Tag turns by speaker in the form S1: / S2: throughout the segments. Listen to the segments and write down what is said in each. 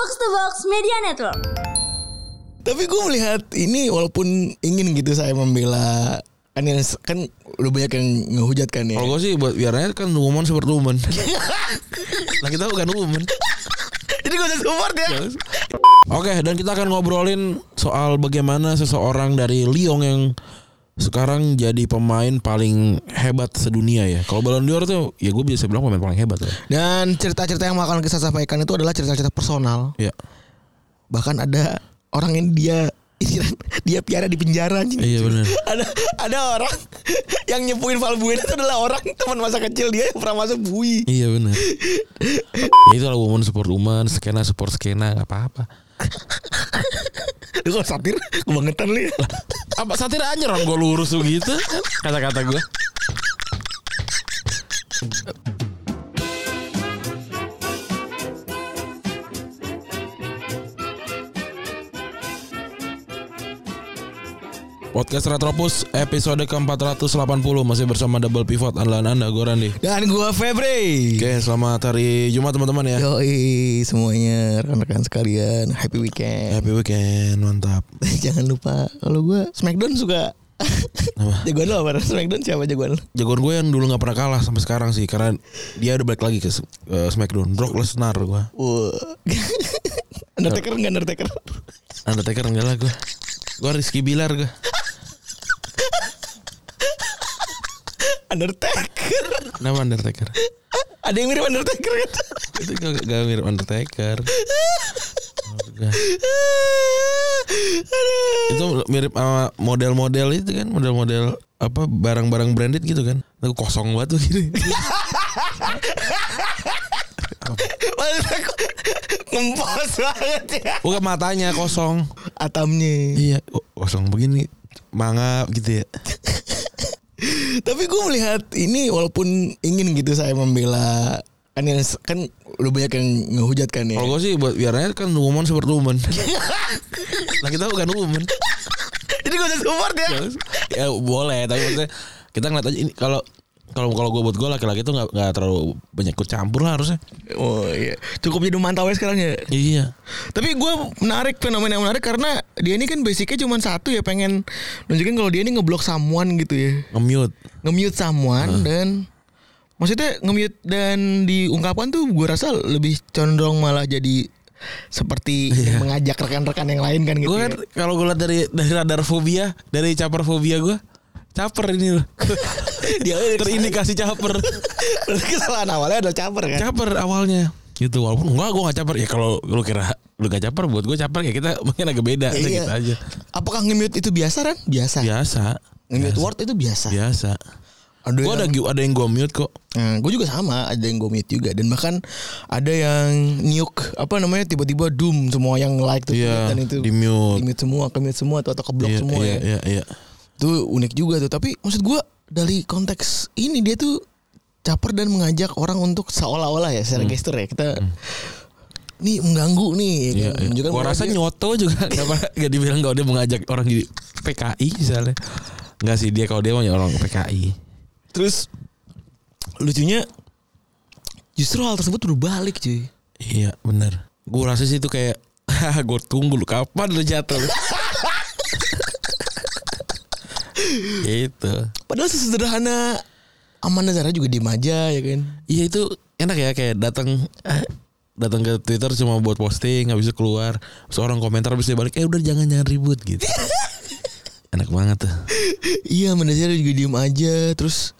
S1: Box to Box Media Network.
S2: Tapi gue melihat ini walaupun ingin gitu saya membela kan yang kan udah banyak yang ngehujat kan ya.
S3: Kalau gue sih buat biarnya kan woman seperti woman. nah kita bukan woman.
S2: Jadi gue usah support ya.
S3: Oke, dan kita akan ngobrolin soal bagaimana seseorang dari Lyon yang sekarang jadi pemain paling hebat sedunia ya. Kalau Ballon d'Or tuh ya gue bisa bilang pemain paling hebat ya.
S2: Dan cerita-cerita yang akan kita sampaikan itu adalah cerita-cerita personal.
S3: Ya.
S2: Bahkan ada orang yang dia dia piara di penjara anjing.
S3: Iya benar.
S2: ada ada orang yang nyepuin Valbuena itu adalah orang teman masa kecil dia yang pernah masuk bui.
S3: Iya benar. ya itu lah woman support woman, skena support skena apa-apa.
S2: Lu kalau satir kebangetan lu.
S3: Apa satir aja orang gue lurus begitu kata-kata gue. Podcast Retropus episode ke-480 masih bersama Double Pivot andalan Anda gue Randi.
S2: Dan gua Febri.
S3: Oke, selamat hari Jumat teman-teman ya.
S2: Yoi semuanya rekan-rekan sekalian happy weekend.
S3: Happy weekend, mantap.
S2: Jangan lupa kalau gua Smackdown suka
S3: Apa?
S2: jagoan lo apa? Smackdown siapa jagoan lo?
S3: Jagoan gue yang dulu nggak pernah kalah sampai sekarang sih karena dia udah balik lagi ke uh, SmackDown. Brock Lesnar gue.
S2: Wah. Undertaker enggak Undertaker?
S3: Undertaker enggak lah gue. Gue Rizky Bilar gue.
S2: Undertaker.
S3: Kenapa Undertaker?
S2: Ada yang mirip Undertaker kan?
S3: Itu gak, gak mirip Undertaker. Enggak. itu mirip sama model-model itu kan model-model apa barang-barang branded gitu kan Itu kosong banget tuh gitu
S2: Maksud aku ngempos banget ya.
S3: bukan matanya kosong
S2: Atamnya.
S3: iya kosong begini mangap gitu ya
S2: Tapi gue melihat ini walaupun ingin gitu saya membela kan yang kan udah banyak yang ngehujat kan ya.
S3: Kalau gue sih buat biarnya kan woman seperti woman. nah kita bukan woman.
S2: Jadi gue usah support ya.
S3: ya boleh tapi maksudnya kita ngeliat aja ini kalau kalau kalau gue buat gue laki-laki tuh nggak nggak terlalu banyak ikut campur lah harusnya.
S2: Oh iya. Cukup jadi mantau ya sekarang ya.
S3: Iya.
S2: Tapi gue menarik fenomena yang menarik karena dia ini kan basicnya cuma satu ya pengen nunjukin kalau dia ini ngeblok someone gitu ya.
S3: Nge-mute.
S2: Nge-mute someone dan maksudnya nge-mute dan diungkapkan tuh gue rasa lebih condong malah jadi seperti mengajak rekan-rekan yang lain kan gitu.
S3: Gue
S2: ya.
S3: kan kalau gue liat dari dari radar fobia, dari caper fobia gue, caper ini loh.
S2: Dia
S3: Terindikasi caper.
S2: Berarti kesalahan awalnya adalah caper kan.
S3: caper awalnya. Gitu walaupun enggak gue gak caper ya kalau lu kira lu gak caper buat gue caper ya kita mungkin agak beda udah
S2: Iya.
S3: gitu aja.
S2: Apakah nge-mute itu biasa kan? Biasa.
S3: Biasa.
S2: Nge-mute word itu biasa.
S3: Biasa.
S2: Ada
S3: Gue
S2: yang-
S3: ada ada yang gue mute kok.
S2: Nah, gue juga sama, ada yang gue mute juga dan bahkan ada yang nuke apa namanya tiba-tiba doom semua yang like tuh
S3: Iya,
S2: dan itu
S3: di-mute.
S2: di-mute semua, ke-mute semua atau atau ke-block
S3: Iya,
S2: semua
S3: iya,
S2: ya.
S3: iya, iya.
S2: Itu unik juga tuh. Tapi maksud gue dari konteks ini dia tuh caper dan mengajak orang untuk seolah-olah ya secara gestur ya kita nih mengganggu nih ya
S3: Hmm.
S2: Kan?
S3: Gua
S2: bahwa
S3: rasa
S2: dia-
S3: nyoto juga gak, dibilang kalau dia mengajak orang di PKI misalnya. Enggak sih dia kalau dia mah orang PKI.
S2: terus lucunya justru hal tersebut berbalik cuy.
S3: Iya benar. Gue rasa sih itu kayak gue tunggu lu kapan lu jatuh. gitu.
S2: Padahal sesederhana Aman Nazara juga diem aja ya kan.
S3: Iya itu enak ya kayak datang eh, datang ke Twitter cuma buat posting habis itu keluar seorang komentar habis itu balik eh udah jangan jangan ribut gitu. enak banget tuh.
S2: Iya manajer juga diem aja Terus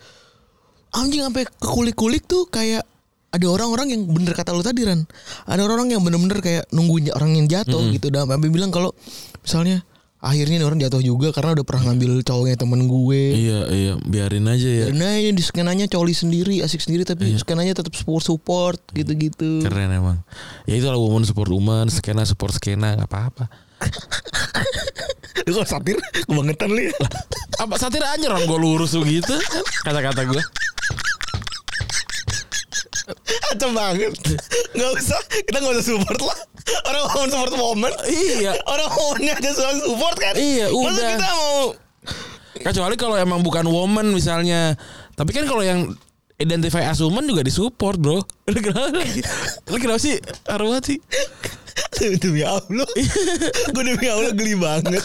S2: Anjing sampai ke kulik-kulik tuh kayak ada orang-orang yang bener kata lu tadi Ran Ada orang-orang yang bener-bener kayak nungguin orang yang jatuh gitu Dan sampai bilang kalau misalnya Akhirnya ini orang jatuh juga karena udah pernah ngambil cowoknya temen gue
S3: Iya iya biarin aja ya.
S2: Karena ya di skenanya coli sendiri asik sendiri Tapi skenanya tetap support-support gitu-gitu
S3: Keren emang. Ya itu lah woman support woman, skena support skena nggak apa-apa.
S2: Lu kalau satir kebangetan lu ya
S3: Apa satir aja orang gue lurus begitu kata-kata gue.
S2: Acem banget Gak usah Kita gak usah support lah Orang momen support momen
S3: Iya.
S2: Orang momennya aja suka support kan
S3: Iya,
S2: Masa
S3: udah.
S2: kita mau
S3: Kecuali kalau emang bukan woman misalnya. Tapi kan kalau yang identify as woman juga disupport bro. Lu kenapa? Lu kenapa sih? Arwah sih?
S2: demi Allah gue demi Allah geli banget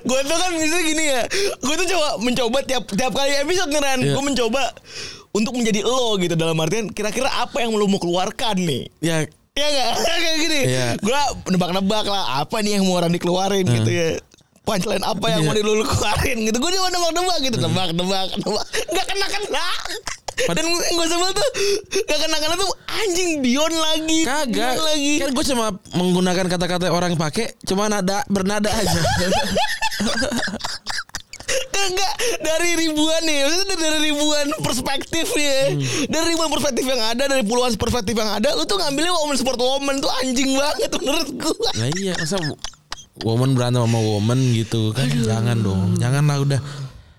S2: gue tuh kan misalnya gini ya gue tuh coba mencoba tiap tiap kali episode nih Ran
S3: Iya.
S2: gue mencoba untuk menjadi lo gitu dalam artian kira-kira apa yang lo mau keluarkan nih?
S3: Ya.
S2: Ya nggak? Kayak gini.
S3: Iya.
S2: gue nebak-nebak lah apa nih yang mau orang dikeluarin gitu ya? Punchline apa yang
S3: Iya.
S2: mau dilulu keluarin gitu? Gue cuma nebak-nebak gitu nebak-nebak nebak nggak kena-kena. Dan gue sebel tuh Gak kena-kena tuh anjing Dion lagi
S3: kagak.
S2: Dion lagi.
S3: Kan gue cuma menggunakan kata-kata orang pakai cuma nada bernada aja.
S2: Enggak dari ribuan nih. Maksudnya dari ribuan perspektif ya.
S3: Hmm.
S2: Dari ribuan perspektif yang ada Dari puluhan perspektif yang ada Lu tuh ngambilnya woman support woman Tuh anjing banget menurut gua.
S3: Nah iya masa woman berantem sama woman gitu kan? Jangan dong. Jangan lah udah.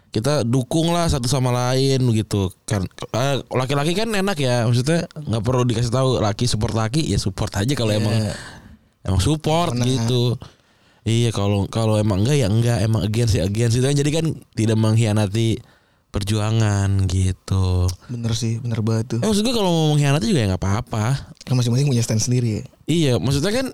S3: Kita dukung lah satu sama lain gitu. Kan Eh, laki-laki kan enak ya. Maksudnya nggak perlu dikasih tahu laki support laki ya support aja kalau emang emang support
S2: Nah.
S3: gitu iya kalau kalau emang enggak ya enggak emang against ya against itu kan jadi kan tidak mengkhianati perjuangan gitu
S2: Bener sih Bener banget tuh
S3: eh maksud gue kalau mau mengkhianati juga ya nggak apa-apa
S2: Kan masing-masing punya stand sendiri ya
S3: Iya, maksudnya kan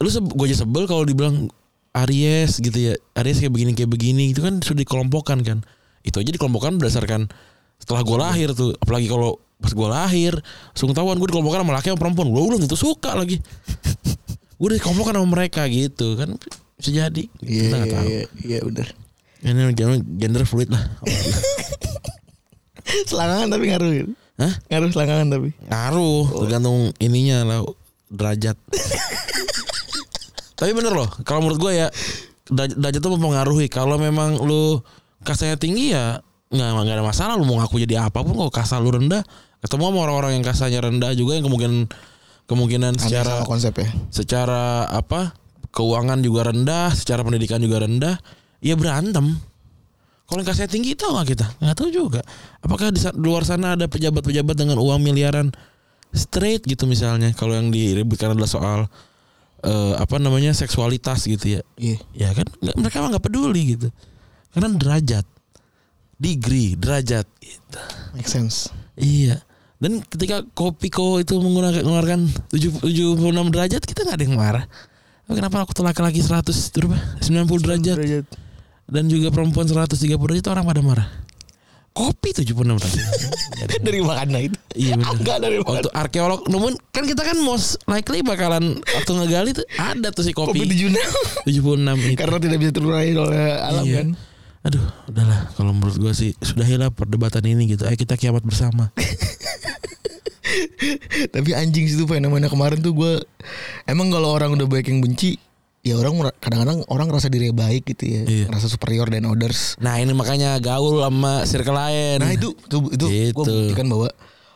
S3: lu gue aja sebel kalau dibilang Aries gitu ya. Aries kayak begini kayak begini itu kan sudah dikelompokkan kan. Itu aja dikelompokkan berdasarkan setelah gue lahir tuh. Apalagi kalau pas gue lahir, langsung ketahuan gue dikelompokkan sama laki sama perempuan. Gue belum tentu suka lagi. gue udah dikelompokkan sama mereka gitu kan bisa jadi.
S2: Iya
S3: Kita nggak
S2: iya
S3: tahu.
S2: iya Iya bener
S3: Ini jangan gender fluid lah.
S2: Selangkangan tapi ngaruh ya?
S3: Hah?
S2: Ngaruh selangkangan tapi
S3: Ngaruh tergantung ininya lah derajat. Tapi bener loh, kalau menurut gue ya deraj- derajat itu mempengaruhi. Kalau memang lu kasanya tinggi ya nggak nggak ada masalah lu mau ngaku jadi apa pun kok kasar lu rendah ketemu sama orang-orang yang kasarnya rendah juga yang kemungkinan kemungkinan
S2: Aneh
S3: secara
S2: konsep ya.
S3: secara apa? Keuangan juga rendah secara pendidikan juga rendah ya berantem. Kalau yang kasih tinggi tahu nggak kita? Nggak tahu juga. Apakah di luar sana ada pejabat-pejabat dengan uang miliaran straight gitu misalnya? Kalau yang diributkan adalah soal eh, apa namanya seksualitas gitu ya.
S2: Iya.
S3: Ya kan mereka mah nggak peduli gitu. Karena derajat degree derajat gitu.
S2: Make sense.
S3: Iya. Dan ketika Kopiko itu menggunakan mengeluarkan 76 derajat kita nggak ada yang marah. Kenapa aku tuh laki-laki 100 berapa? 90 derajat
S2: Derajat
S3: dan juga perempuan 130 derajat orang pada marah. Kopi 76 derajat.
S2: Dari makanan itu
S3: iya benar.
S2: Enggak dari
S3: Waktu
S2: makanan
S3: arkeolog nemuin kan kita kan most likely bakalan waktu ngegali tuh ada tuh si
S2: Kopi
S3: kopi,
S2: di Juna
S3: 76 itu.
S2: Karena tidak bisa terurai oleh alam
S3: Iya.
S2: kan
S3: Aduh, udahlah kalau menurut gua sih sudahilah perdebatan ini gitu. Ayo kita kiamat bersama.
S2: Tapi anjing situ fenomena kemarin tuh gue emang kalau orang udah baik yang benci ya orang kadang-kadang orang ngerasa diri baik gitu ya,
S3: Iya.
S2: ngerasa superior dan others.
S3: Nah, ini makanya gaul sama circle lain.
S2: Nah itu itu itu
S3: Gitu.
S2: gue buktikan bahwa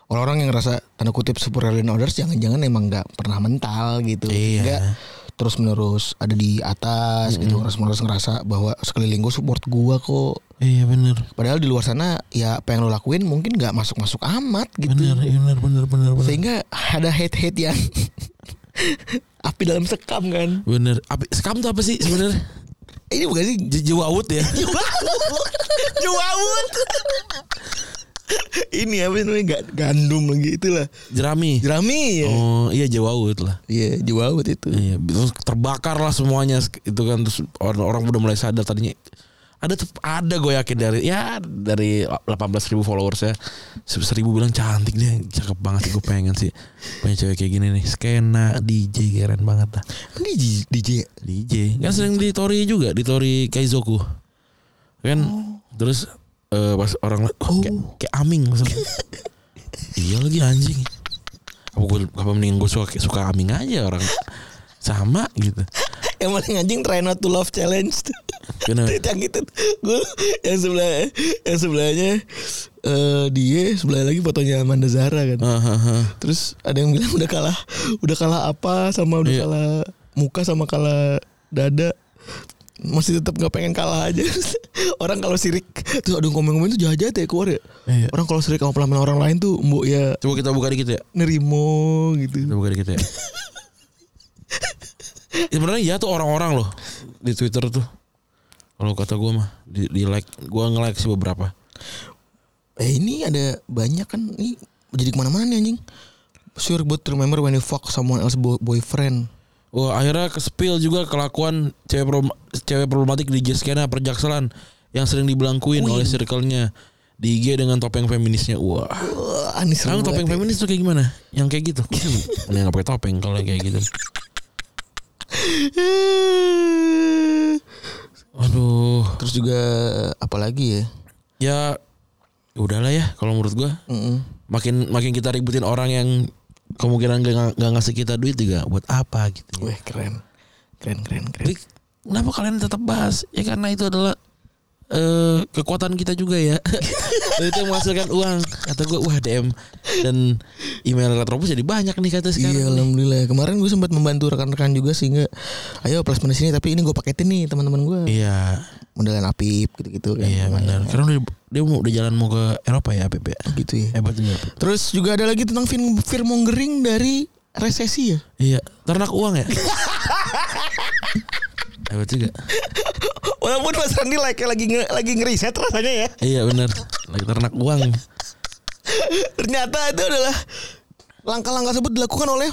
S2: orang-orang yang ngerasa tanda kutip superior dan others jangan-jangan emang nggak pernah mental gitu,
S3: Iya.
S2: nggak terus menerus ada di atas gitu, terus menerus ngerasa bahwa sekeliling gue support gue kok.
S3: Iya benar.
S2: Padahal di luar sana ya apa yang lo lakuin mungkin nggak masuk-masuk amat gitu.
S3: Benar, iya benar benar benar benar.
S2: Sehingga ada hate-hate yang api dalam sekam kan.
S3: Bener. Apa skam tuh apa sih sebenarnya?
S2: Ini bukan sih
S3: Jewawut ya.
S2: Juawut. Ini apa namanya Ga- gandum lagi itulah.
S3: Jerami.
S2: Jerami ya.
S3: Oh, iya Jewawut lah.
S2: Iya, Juawut itu.
S3: Iya, terus terbakar lah semuanya itu kan terus orang, orang udah mulai sadar tadinya ada tuh ada gue yakin dari ya dari 18.000 ribu followers ya seribu bilang cantik dia cakep banget sih gue pengen sih punya cewek kayak gini nih. Skena DJ keren banget lah
S2: Ini DJ, DJ.
S3: DJ kan sering di Tori juga di Tori Kaizoku. Kan terus eh, pas orang oh, kayak, kayak Aming maksudnya. Iya lagi anjing. Apa gue apa mending gue suka suka Aming aja orang. Sama gitu
S2: Yang paling anjing try not to love challenge tuh. Yang itu gue yang sebelah yang sebelahnya eh dia sebelah lagi fotonya Amanda Zahra kan.
S3: Ah, ah, ah.
S2: Terus ada yang bilang udah kalah, udah kalah apa sama udah
S3: Iya.
S2: kalah muka sama kalah dada. Masih tetap nggak pengen kalah aja. orang kalau sirik terus ada yang komen-komen tuh jahat-jahat ya keluar ya.
S3: Iya.
S2: Orang kalau sirik sama pelamin orang lain tuh mbok ya
S3: Coba kita buka dikit ya.
S2: nerimo gitu.
S3: Kita buka dikit ya. Ya, Sebenarnya ya tuh orang-orang loh di Twitter tuh. Kalau kata gue mah di, di like, gue nge-like sih beberapa.
S2: Eh ini ada banyak kan ini jadi ke mana-mana nih anjing. Sure but remember when you fuck someone else bo- boyfriend.
S3: Wah akhirnya ke spill juga kelakuan cewek problem- cewek problematik di Jeskena Perjakselan yang sering dibelangkuin oleh circle-nya di IG dengan topeng feminisnya. Wah.
S2: Wah, Anis seru
S3: topeng feminis tuh kayak gimana? Yang kayak gitu. Mending nggak pakai topeng kalau kayak gitu. Aduh.
S2: Terus juga apa lagi ya?
S3: Ya udahlah ya kalau menurut gua.
S2: Mm-mm.
S3: Makin makin kita ributin orang yang kemungkinan gak, gak ngasih kita duit juga buat apa gitu.
S2: Wih keren, keren, keren, keren.
S3: Tapi kenapa kalian tetap bahas? Ya karena itu adalah eh kekuatan kita juga ya. Itu yang menghasilkan uang. Kata gue wah DM dan email Retropus jadi banyak nih kata sekarang.
S2: Iya
S3: nih.
S2: alhamdulillah Kemarin gue sempat membantu rekan-rekan juga Sehingga Ayo plus minus ini Tapi ini gue paketin nih teman-teman gue
S3: Iya,
S2: Modelan Apip gitu-gitu kan
S3: iya benar. Karena udah, dia mau udah jalan mau ke Eropa ya, Apip ya.
S2: Gitu ya
S3: Hebat juga.
S2: Terus juga ada lagi tentang fear, fear mongering dari resesi ya
S3: Iya, ternak uang ya. Hebat juga.
S2: Walaupun Mas Randi like lagi nge, lagi ngeriset rasanya ya
S3: Iya benar. Lagi ternak uang.
S2: Ternyata itu adalah Langkah-langkah tersebut dilakukan oleh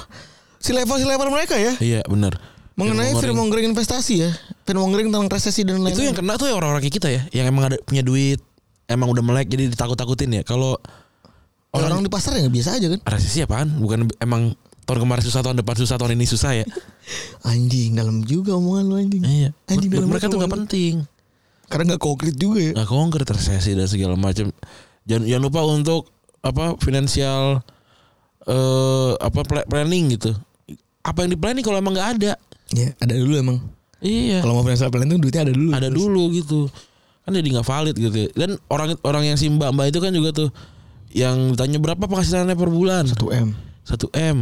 S2: Si level-si level mereka ya
S3: Iya benar.
S2: Mengenai
S3: Fear
S2: fear
S3: mongering.
S2: mongering investasi ya Fear mongering tentang resesi dan lain-lain
S3: itu yang kena tuh ya orang-orang kayak kita ya, yang emang ada punya duit, emang udah melek jadi ditakut-takutin ya. Kalau
S2: orang,
S3: orang
S2: di pasar ya biasa aja kan
S3: resesi apaan? Bukan emang tahun kemarin susah tahun depan susah tahun ini susah ya.
S2: Anjing dalam juga omongan lu anjing
S3: Iya.
S2: Anjing dalam
S3: mereka tuh
S2: omongan
S3: gak
S2: lu.
S3: penting.
S2: Karena gak konkret juga ya
S3: Gak konkret resesi dan segala macam. Jangan, jangan lupa untuk apa finansial eh apa pla- planning gitu. Apa yang di planning kalau emang nggak ada?
S2: Ya ada dulu emang
S3: Iya.
S2: Kalau mau financial plan itu duitnya ada dulu
S3: ada dulu gitu. Kan jadi nggak valid gitu. ya. Dan orang orang yang si mbak mbak itu kan juga tuh yang ditanya berapa penghasilannya per bulan
S2: 1M
S3: 1 m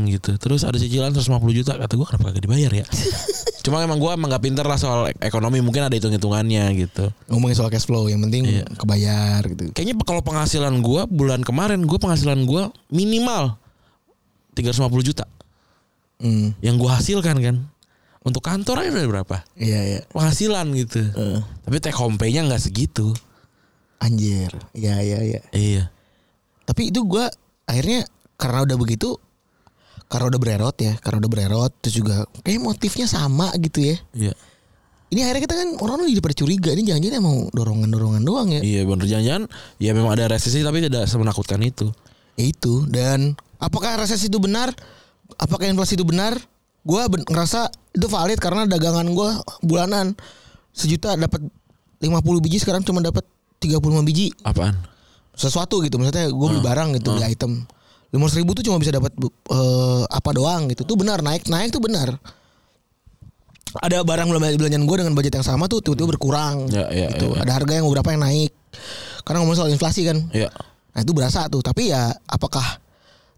S3: gitu. Terus ada cicilan 150 juta kata gue kenapa gak dibayar ya? Cuma emang gue emang gak pinter lah soal ek- ekonomi mungkin ada hitung hitungannya gitu.
S2: Ngomongin soal cash flow Yang penting
S3: Iya.
S2: kebayar gitu.
S3: Kayaknya kalau penghasilan gue bulan kemarin gue penghasilan gue minimal 350 juta.
S2: Hmm.
S3: yang gue hasilkan kan. Untuk kantor aja udah berapa?
S2: Iya iya.
S3: Penghasilan gitu.
S2: Eh,
S3: tapi take home pay-nya nggak segitu.
S2: Anjir. Iya iya iya.
S3: Iya.
S2: Tapi itu gua Akhirnya Karena udah begitu Karena udah bererot ya Karena udah bererot Terus juga Kayak motifnya sama gitu ya.
S3: Iya.
S2: Ini akhirnya kita kan Orang jadi pada curiga Ini jangan-jangan emang dorongan-dorongan doang ya?
S3: Iya bener. Jangan ya memang ada resesi tapi tidak semenakutkan itu.
S2: Ya itu Dan Apakah resesi itu benar? Apakah inflasi itu benar? Gua ben- ngerasa Itu valid Karena dagangan gua Bulanan. Sejuta dapat 50 biji Sekarang cuma dapat 35 biji.
S3: Apaan?
S2: Sesuatu gitu maksudnya gue beli barang gitu beli item lima ribu tuh cuma bisa dapat eh, apa doang gitu. Tuh benar naik naik tuh benar. Ada barang belanja- belanjaan gue dengan budget yang sama tuh tiba-tiba berkurang
S3: Ya, ya,
S2: gitu.
S3: ya, ya.
S2: ada harga yang beberapa yang naik. Karena ngomong soal inflasi kan.
S3: Iya
S2: nah itu berasa tuh. Tapi ya apakah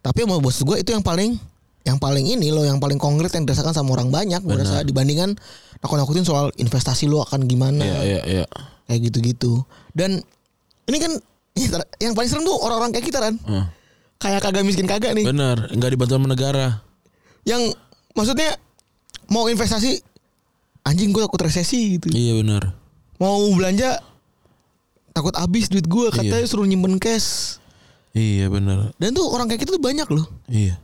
S2: tapi mau bos gue itu yang paling yang paling ini loh yang paling konkret yang dirasakan sama orang banyak. Gue rasa dibandingkan nakut-nakutin soal investasi lo akan gimana.
S3: Iya iya iya
S2: kayak gitu-gitu. Dan ini kan yang paling serem tuh orang-orang kayak kita kan
S3: Hmm.
S2: Kayak kagak miskin kagak nih.
S3: Bener nggak dibantu sama negara.
S2: Yang maksudnya mau investasi anjing gue takut resesi gitu.
S3: Iya bener.
S2: Mau belanja takut habis duit gue katanya suruh nyimpen cash.
S3: Iya bener.
S2: Dan tuh orang kayak gitu tuh banyak loh.
S3: Iya.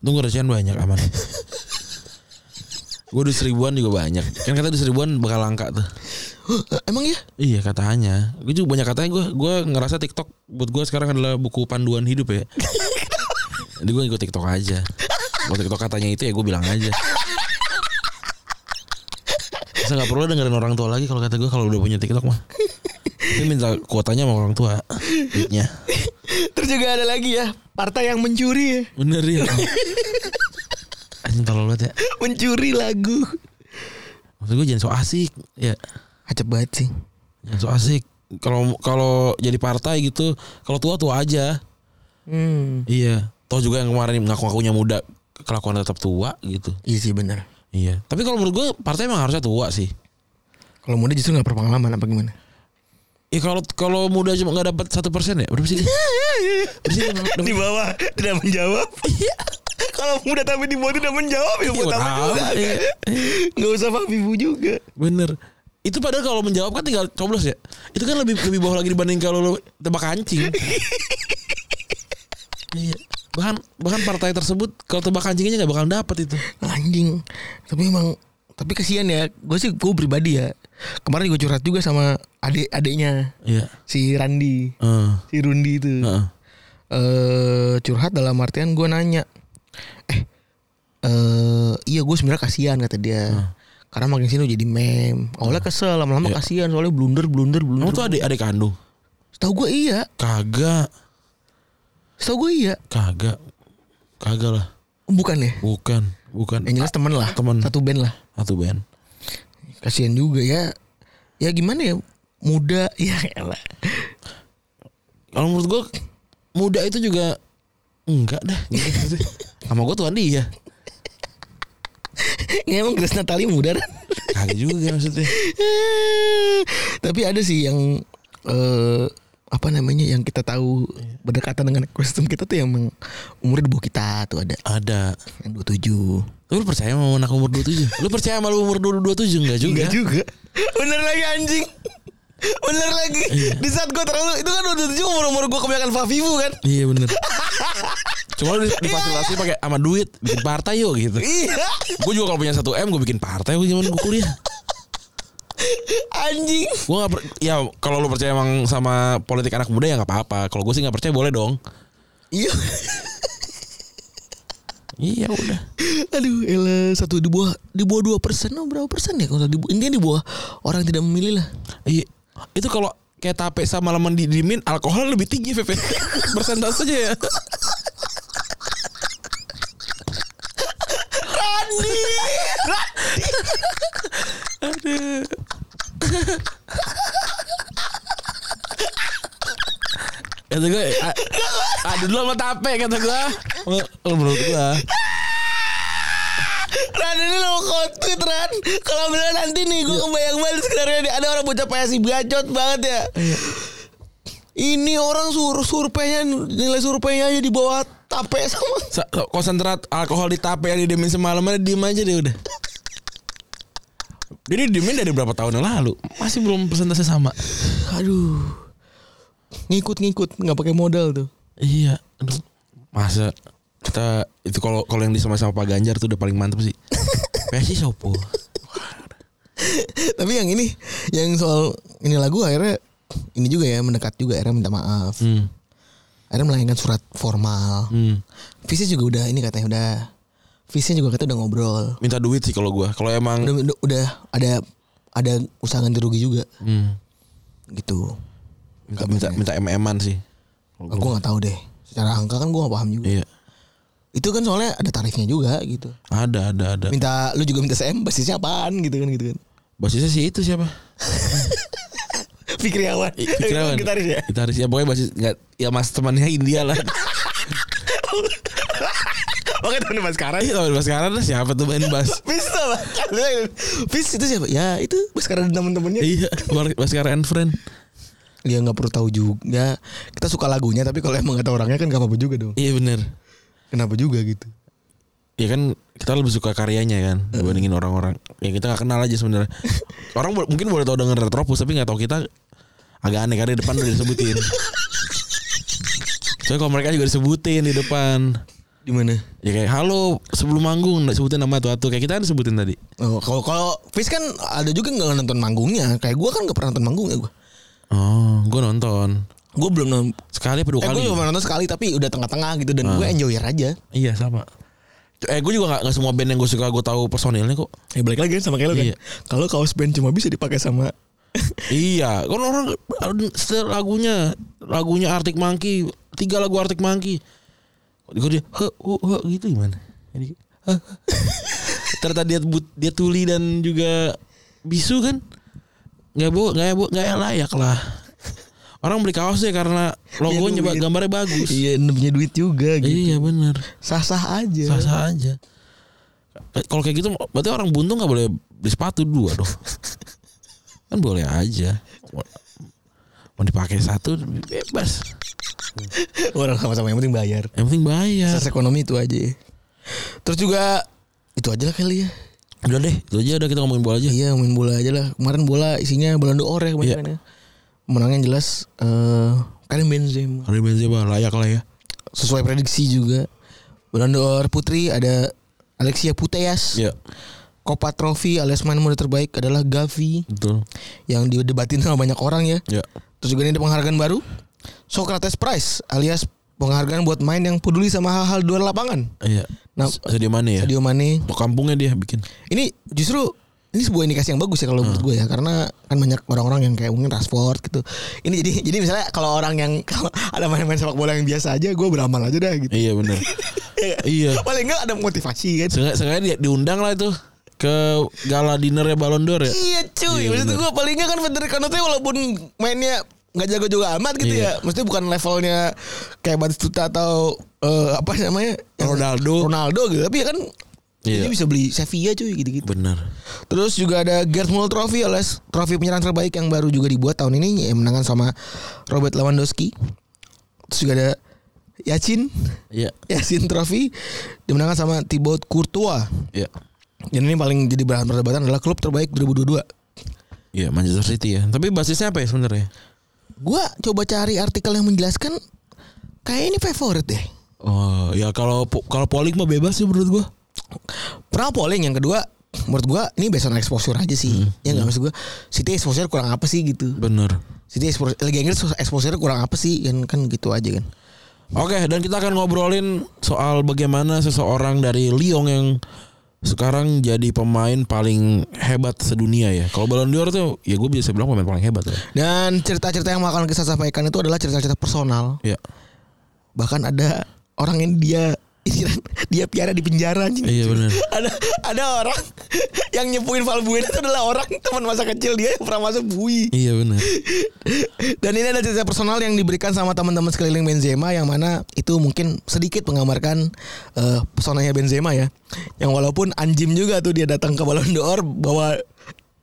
S3: Tunggu recehan banyak aman. Gue di seribuan juga banyak. Kan kata di seribuan bakal langka tuh
S2: emang ya
S3: Iya katanya. Gue juga banyak katanya gue gue ngerasa TikTok buat gue sekarang adalah buku panduan hidup ya. Jadi gue ikut TikTok aja. Kalau TikTok katanya itu ya gue bilang aja. Masa nggak perlu dengerin orang tua lagi kalau kata gue kalau udah punya TikTok mah. Tapi minta kuotanya sama orang tua. Duitnya.
S2: terus juga ada lagi ya partai yang mencuri ya
S3: Bener ya. Anjing tolol banget ya.
S2: mencuri lagu
S3: Maksud gue jangan so asik. Ya.
S2: Acep banget sih
S3: Jangan so asik. Kalau kalau jadi partai gitu, kalau tua tua aja.
S2: hmm.
S3: Iya. Toh juga yang kemarin ngaku-ngakunya muda kelakuan tetap tua gitu.
S2: iya sih benar
S3: Iya. Tapi kalau menurut gue partai emang harusnya tua sih.
S2: kalau muda justru nggak berpengalaman apa gimana
S3: Ya kalau kalau muda cuma nggak dapat satu persen ya berapa sih? Berapa sih?
S2: di bawah tidak menjawab. Kalau muda tapi di bawah tidak menjawab ya
S3: Iya,
S2: buat apa juga.
S3: Iya.
S2: Nggak usah Fabibu juga.
S3: Bener. Itu padahal kalau menjawab kan tinggal coblos ya. Itu kan lebih lebih bawah lagi dibanding kalau lo tebak kancing. iya. bahkan bahkan partai tersebut kalau tebak anjingnya nggak bakal dapet itu
S2: Anjing. Tapi emang tapi kasihan ya. Gue sih gue pribadi ya. Kemarin gue curhat juga sama adik adiknya
S3: iya
S2: si Randi,
S3: Eh,
S2: si Rundi itu.
S3: heeh.
S2: eh curhat dalam artian gue nanya eh eh iya gue sebenarnya kasihan kata dia karena makin sini jadi meme. Awalnya kesel lama-lama
S3: Iya.
S2: kasihan soalnya blunder blunder blunder.
S3: Kamu tuh adik adik kandung?
S2: Tahu gue iya.
S3: Kagak.
S2: Tahu gue iya.
S3: Kagak. Kagak lah.
S2: Bukan ya?
S3: Bukan bukan.
S2: Yang jelas temen lah.
S3: Temen.
S2: satu band lah.
S3: Satu band.
S2: Kasihan juga ya. Ya gimana ya? Muda. Ya elah.
S3: Kalau menurut gue muda itu juga enggak dah sama gue tuh Andi ya
S2: emang Grace Natali muda kan
S3: kagak juga maksudnya.
S2: Tapi ada sih yang eh apa namanya yang kita tahu berdekatan dengan kostum kita tuh yang umurnya di bawah kita tuh ada.
S3: Ada.
S2: Yang 27
S3: lu percaya sama anak umur 27 lu percaya sama lu umur 27 enggak juga.
S2: Enggak juga. Bener lagi anjing Bener lagi. Di saat gue terlalu Itu kan udah tujuh umur-umur gue kebanyakan Favivu kan?
S3: Iya bener. Cuma lu di- difasilitasi pakai sama duit bikin partai yuk gitu.
S2: Iya.
S3: Gue juga kalau punya satu m gue bikin partai gue zaman gue kuliah.
S2: Anjing.
S3: Gue per- ya kalau lu percaya emang sama politik anak muda ya nggak apa-apa. Kalau gue sih nggak percaya boleh dong.
S2: Iya.
S3: Iya udah.
S2: Aduh elah Satu di bawah Di bawah dua persen. Oh, Berapa persen ya? Kalau di bawah Intinya di bawah Orang tidak memilih lah.
S3: Iya itu kalau kayak tape sama lemon didimin alkohol lebih tinggi VP persentasenya ya.
S2: Randi
S3: kata gue a- adu dulu sama tape kata gue Oh, menurut gue
S2: Ran ini lo kontut Ran. Kalau bener nanti nih Gue kebayang banget Sebenarnya nih, ada orang bocah PSI Bacot banget ya. Ini orang sur surveinya Nilai surveinya aja di bawah Tape sama.
S3: Sa- konsentrat alkohol di tape yang didemin semalam aja diem aja deh udah. Jadi diemin dari berapa tahun yang lalu? Masih belum persentase sama.
S2: Aduh. Ngikut-ngikut nggak pakai modal tuh.
S3: Iya aduh. Masa kita itu kalau kalau yang disama sama Pak Ganjar tuh udah paling mantep sih. PSI sopo.
S2: Tapi yang ini Yang soal Ini lagu akhirnya Ini juga ya Mendekat juga Akhirnya minta maaf
S3: Hmm.
S2: Akhirnya melayangkan surat formal
S3: Hmm.
S2: Visi juga udah Ini katanya udah Visi juga katanya udah ngobrol
S3: Minta duit sih kalau gua. Kalau emang
S2: udah, udah, ada Ada usaha ganti rugi juga
S3: hmm,
S2: Gitu
S3: minta minta minta MM-an sih.
S2: Aku nggak tahu deh. Secara angka kan gue gak paham juga.
S3: Iya.
S2: Itu kan soalnya ada tarifnya juga gitu.
S3: Ada ada ada.
S2: Minta lu juga minta CM basisnya apaan gitu kan gitu kan.
S3: Basisnya sih itu siapa?
S2: Fikriawan.
S3: Fikriawan.
S2: Gitaris ya.
S3: Gitaris ya pokoknya basis nggak ya mas temannya India lah.
S2: Oke temen mas sekarang.
S3: Iya kalau sekarang lah siapa tuh main bass?
S2: Bisa lah. Fis itu siapa? Ya itu Baskara dan temen-temennya.
S3: iya, Baskara and Friend.
S2: Dia nggak perlu tahu juga. Kita suka lagunya tapi kalau emang gak tahu orangnya kan gak apa-apa juga dong.
S3: Iya bener
S2: Kenapa juga gitu?
S3: Ya kan kita lebih suka karyanya kan dibandingin orang-orang yang kita nggak kenal aja sebenarnya. Orang mungkin boleh tahu dengan Retropus tapi nggak tahu kita agak aneh karena di depan udah disebutin. Soalnya kalau mereka juga disebutin di depan.
S2: Di mana?
S3: Ya kayak halo sebelum manggung nggak sebutin nama tuh kayak kita kan disebutin tadi.
S2: Oh, kalau kalau Fis kan ada juga nggak nonton manggungnya. Kayak gue kan gak pernah nonton manggungnya gue.
S3: Oh, gue nonton
S2: Gue belum nonton.
S3: sekali apa dua
S2: Eh,
S3: kali.
S2: gue cuma nonton sekali tapi udah tengah-tengah gitu dan
S3: Ah.
S2: gue enjoyer aja.
S3: Iya sama. Eh gue juga gak, semua band yang gue suka gue tahu personilnya kok.
S2: Ya balik lagi kan sama kayak lo kan.
S3: Iya.
S2: Kalau kaos band cuma bisa dipakai sama
S3: iya, kan orang lagunya lagunya Arctic Monkey, tiga lagu Arctic Monkey. Gue dia he, he, he, gitu gimana? Jadi. Ternyata dia dia tuli dan juga bisu kan? Nggak bo, nggak bo, nggak layak lah. Orang beli kaosnya karena logonya
S2: duit.
S3: gambarnya bagus.
S2: Iya, punya duit juga gitu.
S3: Iya bener
S2: Sah-sah aja.
S3: sah-sah aja. Eh, Kalau kayak gitu berarti orang buntung nggak boleh beli sepatu dua dong. kan boleh aja. Mau- dipakai satu bebas.
S2: Orang sama-sama yang penting bayar.
S3: Yang penting bayar.
S2: Sas ekonomi itu aja. Terus juga itu aja lah kali ya.
S3: Udah deh, itu aja udah kita ngomongin bola aja.
S2: Iya, main bola aja lah. Kemarin bola isinya Ballon d'Or ya kebanyakan ya. Menangnya jelas eh Karim Benzema.
S3: Karim Benzema layak lah ya.
S2: sesuai prediksi juga. Ballon d'Or putri ada Alexia Putellas.
S3: Ya,
S2: Copa Trophy alias main muda terbaik adalah Gavi
S3: betul.
S2: yang didebatin sama banyak orang ya.
S3: Ya.
S2: Terus juga ini ada penghargaan baru Socrates Prize alias penghargaan buat main yang peduli sama hal-hal luar lapangan.
S3: Iya.
S2: Nah,
S3: Sadio Mane ya.
S2: Sadio Mane.
S3: Kampungnya dia bikin.
S2: Ini justru ini sebuah indikasi yang bagus ya kalau menurut gue ya karena kan banyak orang-orang yang kayak mungkin Rashford gitu. Ini jadi jadi misalnya kalau orang yang kalau ada main-main sepak bola yang biasa aja gue beramal aja dah gitu.
S3: Iya benar. iya.
S2: Paling enggak ada motivasi kan.
S3: Sengaja, dia diundang lah itu ke gala dinnernya Ballon d'Or ya.
S2: Iya cuy,
S3: Iya,
S2: maksud gue paling enggak kan Federico Kanute walaupun mainnya nggak jago juga amat gitu
S3: Iya.
S2: ya. Mesti bukan levelnya kayak Batistuta atau eh, apa namanya?
S3: Ronaldo.
S2: Ronaldo gitu. Tapi ya kan
S3: Iya.
S2: dia bisa beli Sevilla cuy gitu-gitu.
S3: Benar.
S2: Terus juga ada Gerd Müller Trophy alias trofi penyerang terbaik yang baru juga dibuat tahun ini yang menangan sama Robert Lewandowski. Terus juga ada Yacin
S3: Iya.
S2: Yacin Trophy dimenangkan sama Thibaut Courtois.
S3: Iya.
S2: Dan ini paling jadi bahan perdebatan adalah klub terbaik 2022.
S3: Iya Manchester City ya. Tapi basisnya apa ya sebenarnya?
S2: Gua coba cari artikel yang menjelaskan kayak ini favorit deh.
S3: Oh ya kalau kalau polling mah bebas sih menurut gua.
S2: Pernah polling yang kedua menurut gua ini based on exposure aja sih. Ya nggak maksud gua City exposure kurang apa sih gitu.
S3: Bener.
S2: City exposure Liga Inggris exposure kurang apa sih kan kan gitu aja kan.
S3: Oke dan kita akan ngobrolin soal bagaimana seseorang dari Lyon yang sekarang jadi pemain paling hebat sedunia ya. Kalau Ballon d'Or tuh ya gue bisa bilang pemain paling hebat ya.
S2: Dan cerita-cerita yang akan kita sampaikan itu adalah cerita-cerita personal.
S3: Ya.
S2: Bahkan ada orang yang dia dia piara di penjara anjing.
S3: Iya benar.
S2: ada ada orang yang nyepuin Valbuena itu adalah orang teman masa kecil dia yang pernah masuk bui.
S3: Iya benar.
S2: Dan ini ada cerita personal yang diberikan sama teman-teman sekeliling Benzema yang mana itu mungkin sedikit menggambarkan eh, pesonanya Benzema ya. Yang walaupun anjim juga tuh dia datang ke Ballon d'Or bawa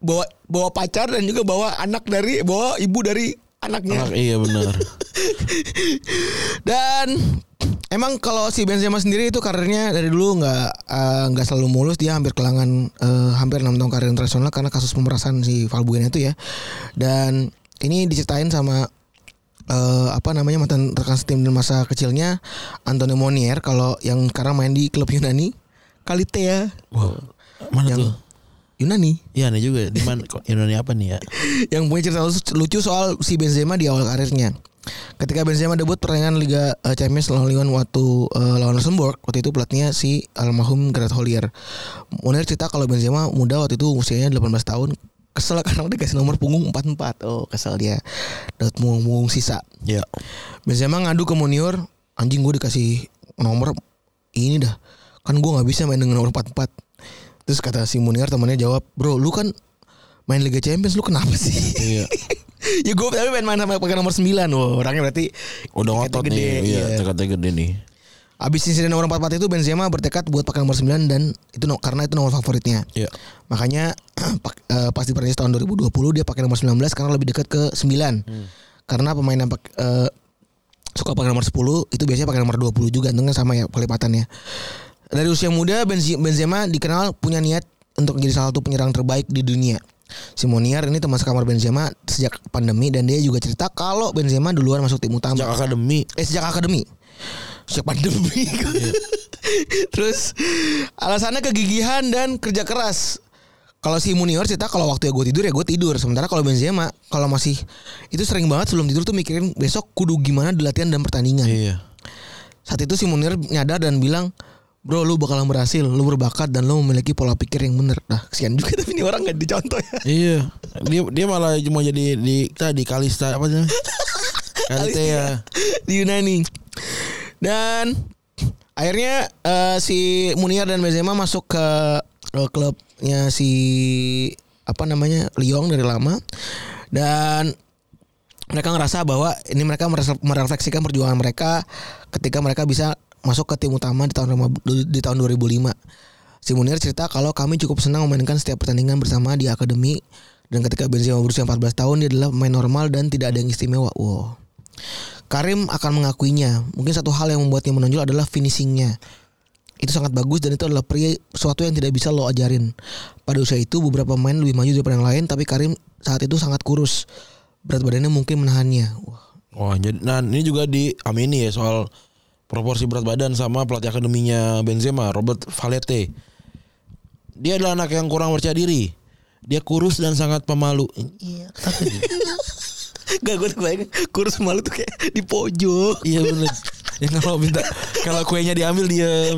S2: bawa bawa pacar dan juga bawa anak dari bawa ibu dari anaknya.
S3: Anak, iya benar.
S2: Dan emang kalau si Benzema sendiri itu karirnya dari dulu nggak eh, nggak selalu mulus dia hampir kelangan eh, hampir enam tahun karir internasional karena kasus pemerasan si Valbuena itu ya. Dan ini diceritain sama eh, apa namanya mantan rekan tim di masa kecilnya Antonio Monier kalau yang sekarang main di klub Yunani Kalitea
S3: Wow. Mana
S2: yang
S3: tuh?
S2: Yunani
S3: Iya nih juga di mana Indonesia apa nih ya?
S2: yang punya cerita lucu soal si Benzema di awal karirnya. Ketika Benzema debut pertandingan Liga eh, Champions lawan Lyon waktu eh, lawan Luxembourg, waktu itu pelatihnya si almarhum Gerard Houllier. Munir cerita kalau Benzema muda waktu itu usianya 18 tahun, kesel karena dikasih nomor punggung 44. Oh, kesel dia. Dapat punggung-punggung sisa.
S3: Ya.
S2: Benzema ngadu ke Munir, anjing gue dikasih nomor ini dah. Kan gue nggak bisa main dengan nomor 44. Terus kata si Munir temannya jawab, "Bro, lu kan main Liga Champions lu kenapa sih?"
S3: Iya.
S2: ya gue tapi main main sama pakai nomor 9 Wah, orangnya berarti
S3: Udah ngotot nih. Iya, tekadnya gede nih.
S2: Abis insiden nomor 44 itu Benzema bertekad buat pakai nomor 9 dan itu no- karena itu nomor favoritnya.
S3: Iya.
S2: Makanya eh, pas di Prancis tahun 2020 dia pakai nomor 19 karena lebih dekat ke 9. Karena pemain yang pak- eh, suka pakai nomor 10 itu biasanya pakai nomor 20 juga untungnya sama ya kelipatannya. Dari usia muda Benzema dikenal punya niat untuk menjadi salah satu penyerang terbaik di dunia. Simonier ini teman sekamar Benzema sejak pandemi dan dia juga cerita kalau Benzema duluan masuk tim utama.
S3: Sejak akademi.
S2: Eh sejak akademi. Sejak pandemi. Terus alasannya kegigihan dan kerja keras. Kalau si Munior cerita kalau waktu ya gue tidur ya gue tidur. Sementara kalau Benzema kalau masih itu sering banget sebelum tidur tuh mikirin besok kudu gimana di latihan dan pertandingan.
S3: Iya.
S2: Saat itu si Munir nyadar dan bilang, Bro lu bakalan berhasil, lu berbakat dan lu memiliki pola pikir yang bener. Nah kesian juga tapi ini orang gak dicontoh ya.
S3: Iya. Dia dia malah cuma jadi di kita di Kalista apa sih? Kalista ya.
S2: di Yunani. Dan akhirnya eh, si Munier dan Benzema masuk ke eh, klubnya si apa namanya Lyon dari lama dan mereka ngerasa bahwa ini mereka merefleksikan perjuangan mereka ketika mereka bisa masuk ke tim utama di tahun di tahun 2005. Si Munir cerita kalau kami cukup senang memainkan setiap pertandingan bersama di akademi dan ketika Benzema berusia 14 tahun dia adalah pemain normal dan tidak ada yang istimewa. Wow. Karim akan mengakuinya. Mungkin satu hal yang membuatnya menonjol adalah finishingnya. Itu sangat bagus dan itu adalah pria sesuatu yang tidak bisa lo ajarin. Pada usia itu beberapa pemain lebih maju daripada yang lain, tapi Karim saat itu sangat kurus. Berat badannya mungkin menahannya. Wah,
S3: Wah, jadi nah ini juga diamini ya soal proporsi berat badan sama pelatih akademinya Benzema, Robert Valete. Dia adalah anak yang kurang percaya diri. Dia kurus dan sangat pemalu. Iya.
S2: Gak gue bayangin kurus malu tuh kayak di pojok.
S3: iya bener. Ya kalau minta kalau kuenya diambil dia.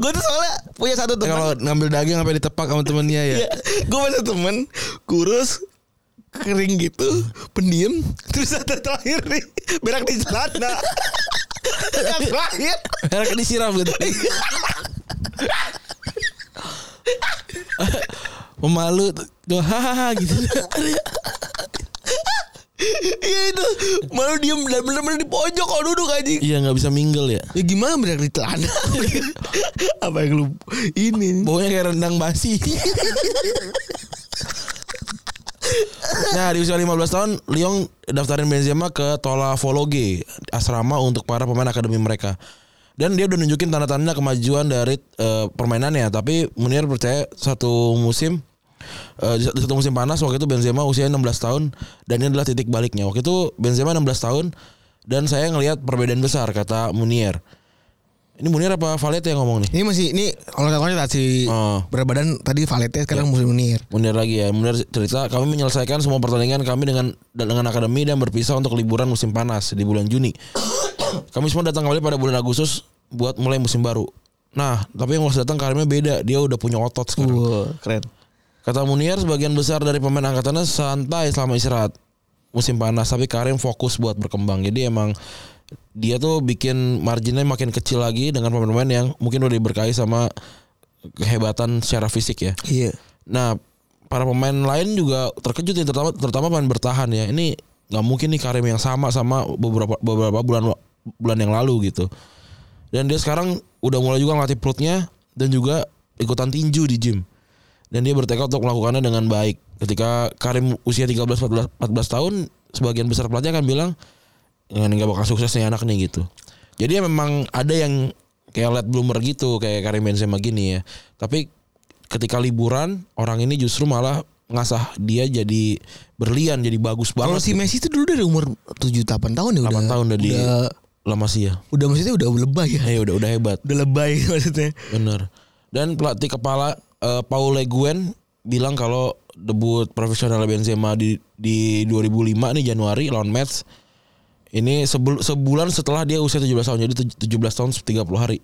S2: Gue tuh soalnya punya satu teman.
S3: Kalau ngambil daging sampai ditepak sama temennya ya.
S2: ya, gue punya temen kurus kering gitu, pendiam, terus ada terakhir nih berak di celana. Yang terakhir
S3: Mereka disiram gitu. Pemalu tuh hahaha gitu.
S2: Iya itu Malu diem dan bener-bener di pojok kalau duduk aja
S3: Iya nggak bisa mingle ya.
S2: Ya gimana berak di celana Apa yang lu Ini
S3: Baunya kayak rendang basi. nah di usia 15 tahun Lyon daftarin Benzema ke Tola Vologe asrama untuk para pemain akademi mereka. Dan dia udah nunjukin tanda-tanda kemajuan dari eh, permainannya. Tapi Munir percaya satu musim di satu musim panas waktu itu Benzema usia 16 tahun dan ini adalah titik baliknya. Waktu itu Benzema 16 tahun dan saya ngelihat perbedaan besar kata Munir. Ini Munir apa Valete yang ngomong nih?
S2: Ini masih Ini kalau katanya si
S3: Oh.
S2: Berat badan Tadi Valete sekarang musim Munir
S3: Munir lagi ya. Munir cerita kami menyelesaikan semua pertandingan kami dengan dengan akademi dan berpisah untuk liburan musim panas di bulan Juni. kami semua datang kembali pada bulan Agustus buat mulai musim baru. Nah, tapi yang harus datang Karimnya beda. Dia udah punya otot sekarang.
S2: Wah keren
S3: Kata Munir, sebagian besar dari pemain angkatannya santai selama istirahat musim panas, tapi Karim fokus buat berkembang. Jadi emang dia tuh bikin marginnya makin kecil lagi dengan pemain-pemain yang mungkin udah diberkahi sama kehebatan secara fisik ya.
S2: Iya
S3: Nah, para pemain lain juga terkejut ya terutama terutama pemain bertahan ya. Ini nggak mungkin nih Karim yang sama sama beberapa beberapa bulan bulan yang lalu gitu. Dan dia sekarang udah mulai juga ngelatih perutnya dan juga ikutan tinju di gym. Dan dia bertekad untuk melakukannya dengan baik. Ketika Karim usia 13 14, 14 tahun, sebagian besar pelatih akan bilang ini nggak bakal sukses nih anak nih gitu. Jadi ya memang ada yang kayak liat bloomer gitu kayak Karim Benzema gini ya. Tapi ketika liburan orang ini justru malah ngasah dia jadi berlian jadi bagus
S2: Kalau
S3: banget.
S2: si Messi itu dulu dari umur 7-8 tahun ya
S3: 8
S2: udah,
S3: tahun udah di
S2: udah,
S3: lama sih ya.
S2: udah maksudnya udah lebay ya
S3: Eh udah udah hebat.
S2: Udah lebay maksudnya
S3: Bener. Dan pelatih kepala eh, Paul Le Guen bilang kalau debut profesional Benzema di di 2005 nih Januari lawan Mets ini sebul- sebulan setelah dia usia 17 tahun jadi tuj- 17 tahun 30 hari.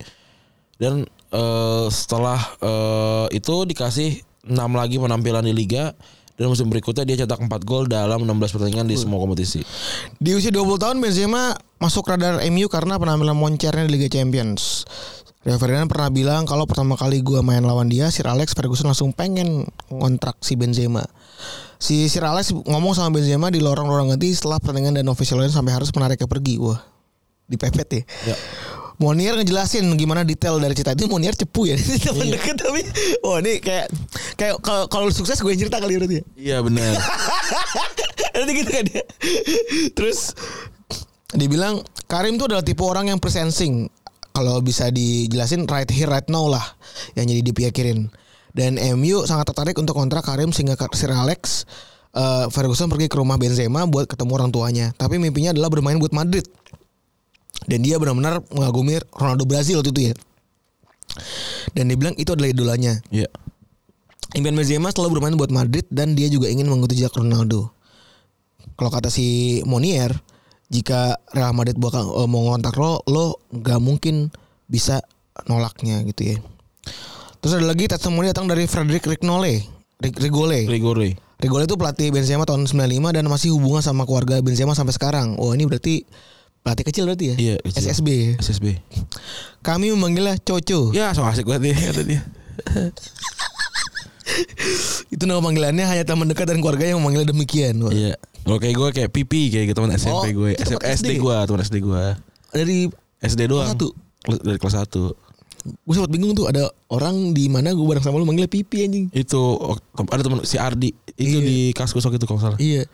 S3: Dan eh, setelah eh, itu dikasih 6 lagi penampilan di liga dan musim berikutnya dia cetak 4 gol dalam 16 pertandingan di semua kompetisi.
S2: Di usia 20 tahun Benzema masuk radar MU karena penampilan moncernya di Liga Champions. Rio Ferdinand pernah bilang kalau pertama kali gua main lawan dia, Sir Alex Ferguson langsung pengen ngontrak si Benzema. Si Sir Alex ngomong sama Benzema di lorong-lorong ganti setelah pertandingan dan officialnya sampai harus menariknya pergi. Wah, dipepet ya.
S3: Ya.
S2: Monier ngejelasin gimana detail dari cerita itu Monier cepu ya teman
S3: Iya.
S2: deket tapi wah ini kayak kayak kalau kalau sukses gue cerita kali berarti ya
S3: Iya benar.
S2: Nanti gitu kan dia. Terus dibilang Karim tuh adalah tipe orang yang presensing. Kalau bisa dijelasin right here right now lah yang jadi dipikirin. Dan MU sangat tertarik untuk kontrak Karim sehingga Sir Alex eh, Ferguson pergi ke rumah Benzema buat ketemu orang tuanya. Tapi mimpinya adalah bermain buat Madrid. Dan dia benar-benar mengagumi Ronaldo Brazil waktu itu ya. Dan dia bilang itu adalah idolanya.
S3: Iya.
S2: Impian Benzema selalu bermain buat Madrid dan dia juga ingin mengikuti jejak Ronaldo. Kalau kata si Monier, jika Real Madrid bakal eh, mau ngontak lo, lo nggak mungkin bisa nolaknya gitu ya. Terus ada lagi testimoni datang dari Frederick Rignole, Rig- Rigole.
S3: Rigore.
S2: Rigole itu pelatih Benzema tahun 95 dan masih hubungan sama keluarga Benzema sampai sekarang. Oh ini berarti pelatih kecil berarti ya?
S3: Iya, kecil.
S2: SSB.
S3: SSB.
S2: Kami memanggilnya Coco.
S3: Ya, so asik banget dia kata dia.
S2: Itu nama panggilannya hanya teman dekat dan keluarga yang memanggilnya demikian. Wah.
S3: Iya. Kalau kayak gue kayak pipi kayak gitu teman SMP
S2: Oh,
S3: gue. SD
S2: SD?
S3: gue, teman SD gue.
S2: Dari
S3: SD doang.
S2: satu?
S3: Dari kelas 1.
S2: Gue sempat bingung tuh ada orang di mana gue bareng sama lu manggilnya pipi anjing.
S3: Itu ada teman si Ardi itu
S2: Iya.
S3: di Kaskus waktu itu kalau salah.
S2: Iya.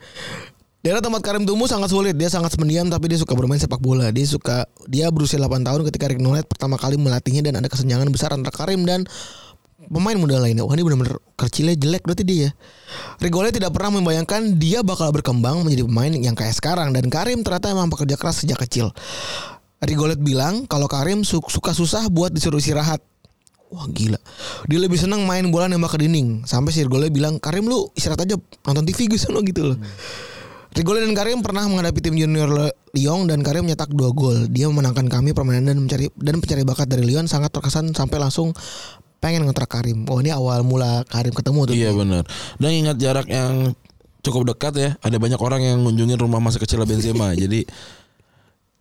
S2: Daerah tempat Karim tumbuh sangat sulit. Dia sangat pendiam tapi dia suka bermain sepak bola. Dia suka dia berusia 8 tahun ketika Rick Nolet pertama kali melatihnya dan ada kesenjangan besar antara Karim dan pemain muda lainnya. Wah ini benar-benar kecilnya jelek berarti dia. ya. Rigole tidak pernah membayangkan dia bakal berkembang menjadi pemain yang kayak sekarang dan Karim ternyata emang pekerja keras sejak kecil. Rigolet bilang kalau Karim su- suka susah buat disuruh istirahat. Wah gila. Dia lebih senang main bola nembak ke dinding. Sampai si Rigolet bilang, "Karim lu istirahat aja nonton TV gue sono gitu loh." Rigolet dan Karim pernah menghadapi tim junior Lyon dan Karim nyetak dua gol. Dia memenangkan kami permainan dan mencari dan pencari bakat dari Lyon sangat terkesan sampai langsung pengen ngontrak Karim. Oh ini awal mula Karim ketemu tuh.
S3: Iya benar. Dan ingat jarak yang cukup dekat ya. Ada banyak orang yang ngunjungin rumah masa kecil Benzema. Jadi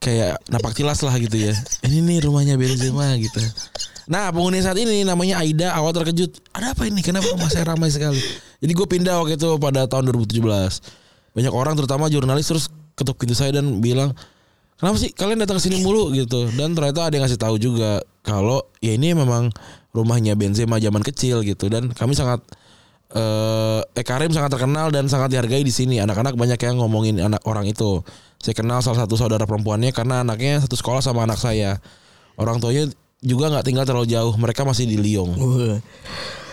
S3: kayak napak tilas lah gitu ya. Ini nih rumahnya Benzema gitu. Nah penghuni saat ini namanya Aida awal terkejut. Ada apa ini? Kenapa rumah saya ramai sekali? Jadi gue pindah waktu itu pada tahun 2017. Banyak orang terutama jurnalis terus ketuk pintu saya dan bilang Kenapa sih kalian datang ke sini mulu gitu? Dan ternyata ada yang ngasih tahu juga kalau ya ini memang rumahnya Benzema zaman kecil gitu dan kami sangat eh Karim sangat terkenal dan sangat dihargai di sini. Anak-anak banyak yang ngomongin anak orang itu. Saya kenal salah satu saudara perempuannya karena anaknya satu sekolah sama anak saya. Orang tuanya juga nggak tinggal terlalu jauh. Mereka masih di Lyon.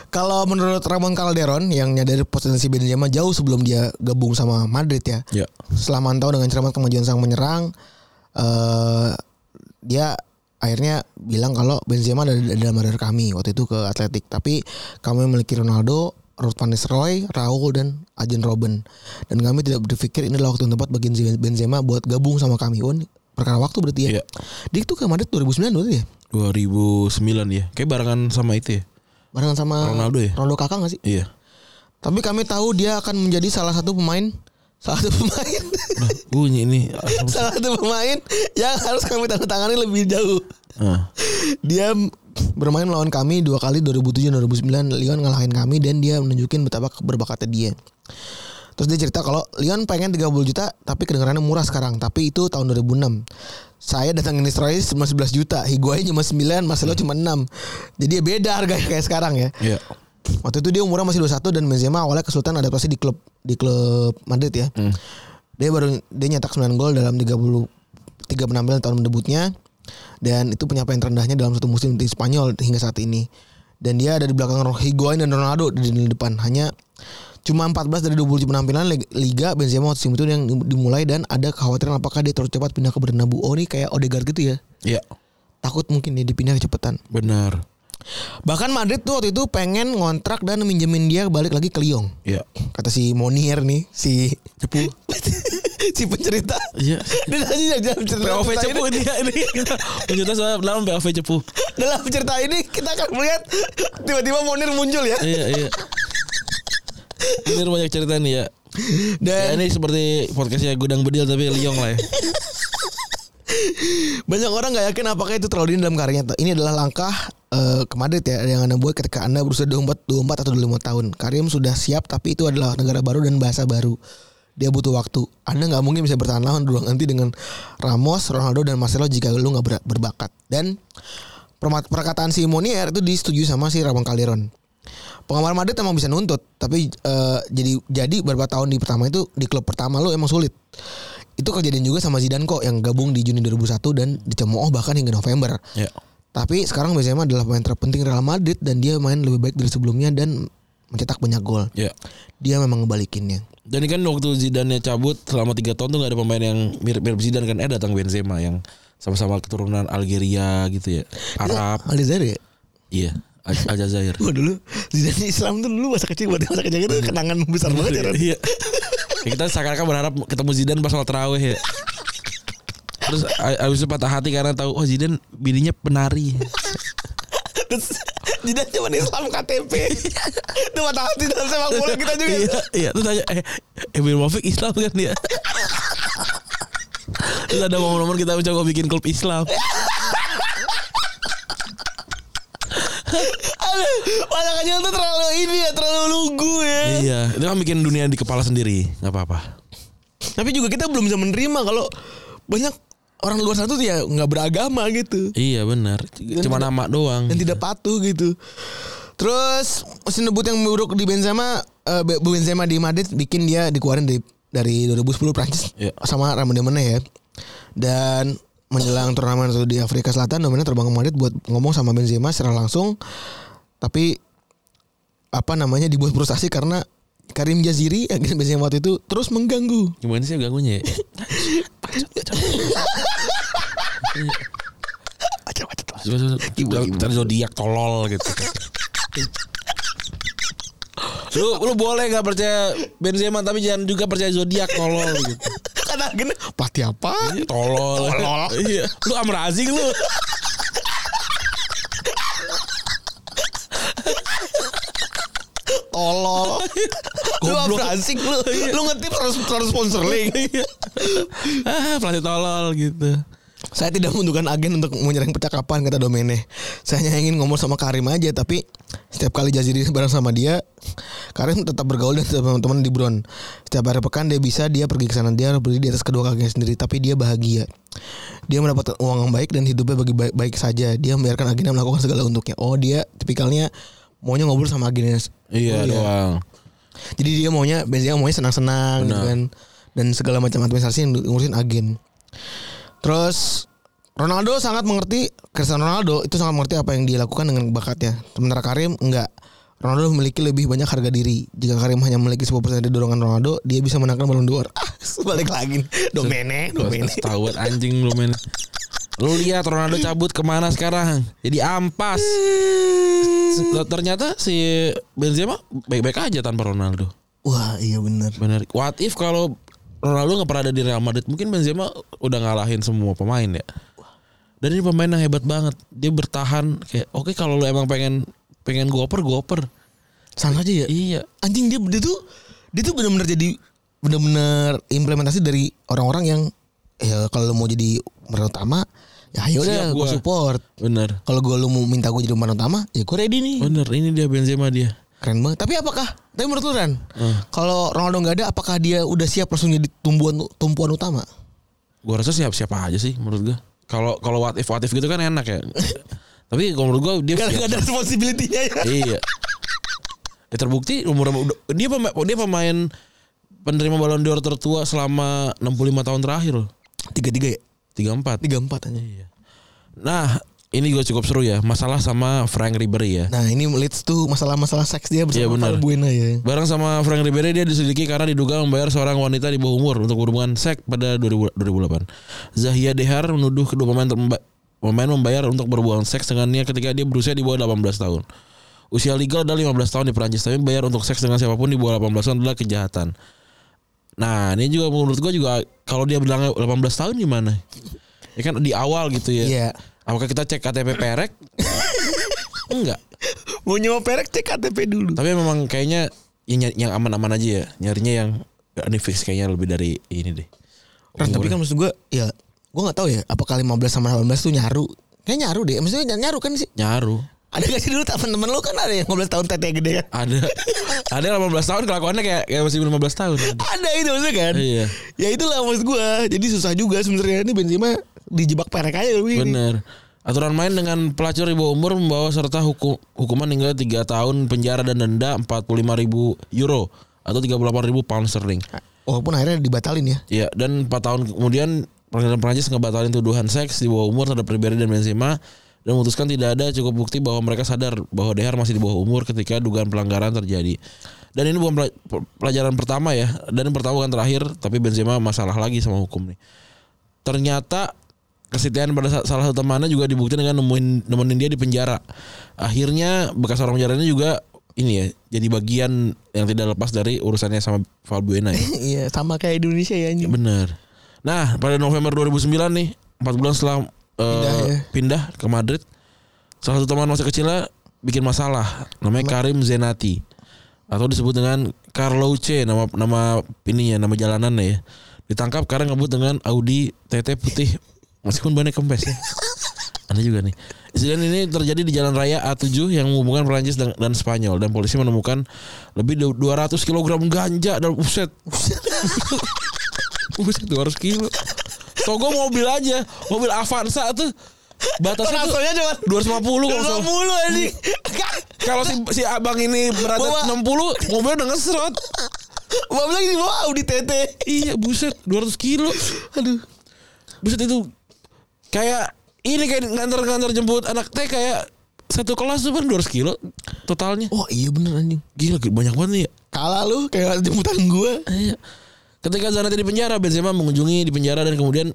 S2: Kalau menurut Ramon Calderon yang nyadari potensi Benzema jauh sebelum dia gabung sama Madrid ya.
S3: Ya.
S2: Setelah mantau dengan cermat kemajuan sang menyerang, eh dia akhirnya bilang kalau Benzema ada dalam radar kami waktu itu ke Atletik. Tapi kami memiliki Ronaldo, Ruth van Nistelrooy, Raul dan Arjen Robben. Dan kami tidak berpikir ini adalah waktu yang tepat bagi Benzema buat gabung sama kami. Oh, ini perkara waktu berarti ya.
S3: Iya.
S2: Dia itu ke Madrid 2009 berarti ya.
S3: 2009 ya. Kayak barengan sama itu ya.
S2: Barengan sama
S3: Ronaldo ya?
S2: Ronaldo kakak gak sih?
S3: Iya.
S2: Tapi kami tahu dia akan menjadi salah satu pemain salah satu pemain
S3: Nah, bunyi ini.
S2: salah satu pemain yang harus kami tanda tangani lebih jauh.
S3: Ah.
S2: Dia bermain melawan kami dua kali 2007 dan 2009 Lyon ngalahin kami dan dia menunjukin betapa berbakatnya dia. Terus dia cerita kalau Lyon pengen 30 juta tapi kedengarannya murah sekarang. Tapi itu tahun 2006. Saya datang ke Nistelrooy cuma 11 juta. Higuain cuma 9, Marcelo cuma 6. Jadi ya beda harga kayak sekarang ya.
S3: Iya.
S2: Waktu itu dia umurnya masih 21 dan Benzema awalnya kesulitan adaptasi di klub di klub Madrid ya. Dia baru dia nyetak 9 gol dalam 30 tiga penampilan tahun debutnya dan itu pencapaian terendahnya dalam satu musim di Spanyol hingga saat ini. Dan dia ada di belakang Higuain dan Ronaldo di lini depan. Hanya cuma 14 dari 27 penampilan lig- liga Benzema waktu itu yang dimulai dan ada kekhawatiran apakah dia terus cepat pindah ke Bernabeu. Oh ini kayak Odegaard gitu ya.
S3: Iya.
S2: Takut mungkin dia dipindah kecepatan.
S3: Benar.
S2: Bahkan Madrid tuh waktu itu pengen ngontrak dan minjemin dia balik lagi ke Lyon.
S3: Iya.
S2: Kata si Monier nih, si cepu, si pencerita.
S3: Iya.
S2: Dia tadi dalam cerita
S3: POV cepu
S2: ini,
S3: dia ini. Penjuta saya dalam POV cepu.
S2: dalam cerita ini kita akan melihat tiba-tiba Monir muncul ya.
S3: Iya iya. Ini banyak cerita nih ya. Ya,
S2: Dan
S3: ini seperti podcastnya Gudang Bedil tapi Liong lah ya.
S2: banyak orang nggak yakin apakah itu terlalu dini dalam karyanya. Ini adalah langkah eh, ke Madrid ya yang anda buat ketika anda berusia 24, 24 atau 25 tahun. Karim sudah siap tapi itu adalah negara baru dan bahasa baru. Dia butuh waktu. Anda nggak mungkin bisa bertahan lama dulu nanti dengan Ramos, Ronaldo dan Marcelo jika lu nggak ber- berbakat. Dan perkataan si Monier itu disetujui sama si Ramon Calderon. Penggemar Madrid emang bisa nuntut, tapi eh, jadi jadi beberapa tahun di pertama itu di klub pertama lu emang sulit. Itu kejadian juga sama Zidane kok yang gabung di Juni 2001 dan dicemooh bahkan hingga November.
S3: Ya.
S2: Tapi sekarang Benzema adalah pemain terpenting Real Madrid dan dia main lebih baik dari sebelumnya dan mencetak banyak gol.
S3: Ya.
S2: Dia memang ngebalikinnya.
S3: Dan kan waktu Zidane cabut selama 3 tahun tuh gak ada pemain yang mirip-mirip Zidane kan eh datang Benzema yang sama-sama keturunan Algeria gitu ya. Arab.
S2: Aljazair ya?
S3: Iya. Al- Aljazair.
S2: Wah dulu Zidane Islam tuh dulu masa kecil buat masa kecil itu kenangan besar banget ya.
S3: Iya. Ya, kita seakan-akan berharap ketemu Zidane pas sholat tarawih ya. Terus abis itu patah hati karena tahu oh Zidane bininya penari.
S2: Terus cuma Islam KTP. Itu mata hati dalam sepak bola kita juga.
S3: iya, iya. Terus tanya eh Emil Mofik Islam kan dia. Terus ada momen-momen kita mencoba bikin klub Islam.
S2: Aduh, masa kecil tuh terlalu ini ya, terlalu lugu ya.
S3: iya, itu kan bikin dunia di kepala sendiri, nggak apa-apa.
S2: Tapi juga kita belum bisa menerima kalau banyak orang luar sana tuh ya nggak beragama gitu
S3: Iya benar. Cuma nama doang.
S2: dan tidak patuh gitu. Terus mesin debut yang buruk di Benzema, Be- Benzema di Madrid bikin dia dikeluarin dari dari 2010 Prancis
S3: Iya.
S2: sama Ramon Demene ya. Dan menjelang turnamen itu di Afrika Selatan, Domene terbang ke Madrid buat ngomong sama Benzema secara langsung. Tapi apa namanya dibuat frustasi karena Karim Jaziri agen Benzema waktu itu terus mengganggu.
S3: Gimana sih ganggunya? ya? Cari zodiak tolol gitu. lu lu boleh nggak percaya Benzema tapi jangan juga percaya zodiak tolol gitu.
S2: Kata gini, pati apa?
S3: Tolol.
S2: Tolol.
S3: Iya. Lu amrazing lu.
S2: Tolol. lu
S3: Goblok.
S2: asik lu? Lu ngetip harus harus sponsor link.
S3: ah, pelatih tolol gitu.
S2: Saya tidak membutuhkan agen untuk menyerang percakapan kata Domene. Saya hanya ingin ngomong sama Karim aja tapi setiap kali Jaziri bareng sama dia, Karim tetap bergaul tetap teman-teman di Bron. Setiap hari pekan dia bisa dia pergi ke sana dia berdiri di atas kedua kakinya sendiri tapi dia bahagia. Dia mendapatkan uang yang baik dan hidupnya bagi baik, baik saja. Dia membiarkan agennya melakukan segala untuknya. Oh dia tipikalnya maunya ngobrol sama agennya.
S3: Iya
S2: Oh,
S3: doang.
S2: Jadi dia maunya Benzema maunya senang-senang gitu kan. Dan segala macam administrasi yang ngurusin agen. Terus Ronaldo sangat mengerti Cristiano Ronaldo itu sangat mengerti apa yang dia lakukan dengan bakatnya. Sementara Karim enggak. Ronaldo memiliki lebih banyak harga diri. Jika Karim hanya memiliki 10% dari dorongan Ronaldo, dia bisa menangkan Ballon d'Or. Ah, balik lagi. Domene, Domene.
S3: Tahu anjing lu men. Lu lihat Ronaldo cabut ke mana sekarang? Jadi ampas. Ternyata si Benzema baik-baik aja tanpa Ronaldo.
S2: Wah, iya benar.
S3: Bener. What if kalau Ronaldo nggak pernah ada di Real Madrid, mungkin Benzema udah ngalahin semua pemain ya. Dan ini pemain yang hebat banget. Dia bertahan kayak oke kalau lu emang pengen pengen goper goper.
S2: Sama aja ya.
S3: Iya.
S2: Anjing dia dia tuh dia tuh benar-benar jadi benar-benar implementasi dari orang-orang yang ya kalau mau jadi pemeran utama ya ayo udah gue support.
S3: Bener.
S2: Kalau gue lu mau minta gue jadi pemeran utama ya gue ready nih.
S3: Bener. Ini dia Benzema dia.
S2: Keren banget. Tapi apakah? Tapi menurut lu Ran,
S3: Hmm.
S2: kalau Ronaldo nggak ada, apakah dia udah siap langsung jadi tumbuhan tumpuan utama?
S3: Gua rasa siap siapa aja sih menurut gua. Kalau kalau what if what if gitu kan enak ya. Tapi kalau menurut gua dia
S2: Gak, ada responsibility-nya ya.
S3: iya. Ya terbukti umur dia pemain dia pemain penerima Ballon d'Or tertua selama 65 tahun terakhir loh.
S2: Tiga tiga ya?
S3: 34.
S2: Tiga empat aja.
S3: Nah, ini gue cukup seru ya. Masalah sama Frank Ribery ya.
S2: Nah ini leads tuh masalah-masalah seks dia
S3: Iya,
S2: bersama
S3: benar.
S2: Valbuena ya.
S3: Bareng sama Frank Ribery dia diselidiki karena diduga membayar seorang wanita di bawah umur untuk berhubungan seks pada 2000 2008. Zahia Dehar menuduh kedua pemain pemain membayar untuk berhubungan seks dengannya ketika dia berusia di bawah 18 tahun. Usia legal adalah 15 tahun di Perancis tapi bayar untuk seks dengan siapa pun di bawah 18 tahun adalah kejahatan. Nah, ini juga menurut gua juga kalau dia bilang 18 tahun gimana? Ya kan di awal gitu ya.
S2: Iya.
S3: Apakah kita cek KTP perek? Enggak.
S2: Mau nyewa perek cek KTP dulu.
S3: Tapi memang kayaknya yang, yang aman-aman aja ya. Nyarinya yang ya, ini fix kayaknya lebih dari ini deh.
S2: Tapi kan maksud gue ya gue nggak tahu ya apakah 15 sama 18 tuh nyaru. Kayak nyaru deh. Maksudnya nyaru kan sih.
S3: Nyaru.
S2: Ada gak sih dulu temen-temen lu kan ada yang 15 tahun tete gede kan?
S3: Ada ada yang 18 tahun kelakuannya kayak kayak masih 15 tahun.
S2: Ada itu maksudnya kan?
S3: Iya.
S2: Ya itulah maksud gue. Jadi susah juga sebenarnya ini Benzema dijebak perek aja begini.
S3: Bener. Aturan main dengan pelacur di bawah umur membawa serta hukum, hukuman hingga 3 tahun penjara dan denda 45 ribu euro atau 38 ribu pound sterling.
S2: Walaupun akhirnya dibatalin ya.
S3: Ya, dan 4 tahun kemudian Pengadilan Prancis ngebatalin tuduhan seks di bawah umur terhadap Ribery dan Benzema dan memutuskan tidak ada cukup bukti bahwa mereka sadar bahwa Dehar masih di bawah umur ketika dugaan pelanggaran terjadi. Dan ini bukan pela- pelajaran pertama ya, dan pertama bukan terakhir, tapi Benzema masalah lagi sama hukum nih. Ternyata kesetiaan pada sa- salah satu temannya juga dibuktikan dengan nemuin nemenin dia di penjara. Akhirnya bekas orang penjaranya juga ini ya, jadi bagian yang tidak lepas dari urusannya sama Valbuena ya.
S2: Iya sama kayak Indonesia ya anjing.
S3: Bener. Nah pada November 2009 nih, empat bulan setelah eh,
S2: Pindah ya.
S3: pindah ke Madrid, salah satu teman masa kecilnya bikin masalah, namanya Karim Zenati atau disebut dengan Carlo C nama nama ininya nama jalanannya ya. Ditangkap karena ngebut dengan Audi TT putih meskipun bannya kempes ya. Ada juga nih. Insiden ini terjadi di jalan raya A7 yang menghubungkan Perancis dan, dan Spanyol dan polisi menemukan lebih dari 200 kg ganja dan uset. Buset 200 kilo. Togo mobil aja, mobil Avanza tuh batasnya tuh
S2: cuma
S3: 250 kalau salah.
S2: 20 anjing.
S3: Kalau si, si abang ini berat
S2: Bawa-
S3: 60, mobilnya udah ngeserot.
S2: Bawa lagi di bawah Audi TT.
S3: Iya, buset 200 kilo.
S2: Aduh.
S3: Buset itu kayak ini kayak ngantar-ngantar jemput anak teh kayak satu kelas tuh kan 200 kilo totalnya.
S2: Oh iya bener anjing.
S3: Gila banyak banget nih ya.
S2: Kalah lu kayak jemputan gua.
S3: Iya. Ketika Zanati di penjara, Benzema mengunjungi di penjara dan kemudian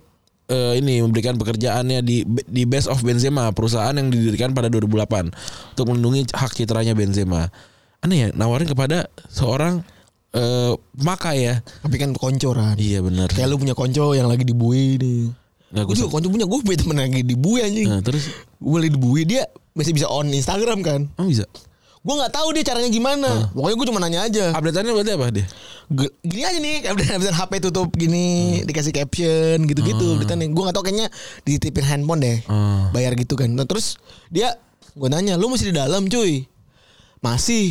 S3: eh, ini memberikan pekerjaannya di di Best of Benzema, perusahaan yang didirikan pada 2008 untuk melindungi hak citranya Benzema. Aneh ya, nawarin kepada seorang eh pemakai ya.
S2: Tapi kan koncoran.
S3: Iya benar.
S2: Kayak lu punya konco yang lagi dibui nih.
S3: Nggak,
S2: Gue juga konco punya gue punya temen lagi dibui anjing.
S3: Nah, terus
S2: Gue lagi dibui dia masih bisa on Instagram kan.
S3: oh bisa.
S2: Gue nggak tahu dia caranya gimana. Pokoknya gue cuma nanya aja.
S3: Update-annya berarti apa dia?
S2: G- gini aja nih update update HP tutup gini dikasih caption gitu-gitu. Nih. Gue nggak tahu kayaknya dititipin handphone deh.
S3: Hmm.
S2: bayar gitu kan. Nah, terus dia gue nanya lu masih di dalam cuy? Masih.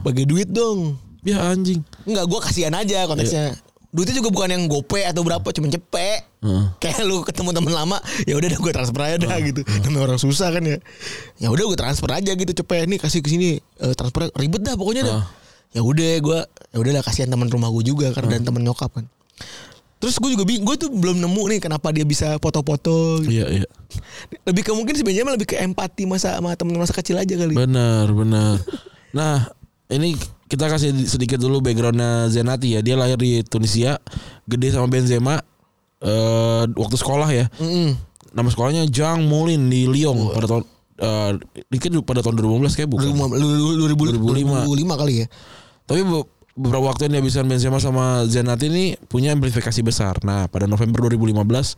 S2: Bagi duit dong.
S3: Ya anjing.
S2: Enggak gue kasihan aja konteksnya duitnya juga bukan yang gope atau berapa cuma cepet
S3: Heeh.
S2: kayak lu ketemu temen lama ya udah dah gue transfer aja dah gitu namanya orang susah kan ya ya udah gue transfer aja gitu cepet nih kasih ke sini Eh, transfer ribet dah pokoknya dah
S3: Ah.
S2: ya udah gue ya udah lah kasihan teman rumah gue juga karena dan temen nyokap kan terus gue juga bingung gue tuh belum nemu nih kenapa dia bisa foto-foto gitu.
S3: Iya iya.
S2: lebih ke mungkin sebenarnya lebih ke empati masa sama temen masa kecil aja kali
S3: Benar, benar. Nah, ini kita kasih sedikit dulu backgroundnya Zenati ya. Dia lahir di Tunisia, gede sama Benzema eh waktu sekolah ya.
S2: Mm-mm.
S3: Nama sekolahnya Jean Moulin di Lyon pada tahun eh dikit pada tahun 2015 kayak bukan.
S2: 2005 2005 kali ya
S3: Tapi be- beberapa waktu yang dihabiskan Benzema sama Zenati ini punya implikasi besar. Nah, pada November 2015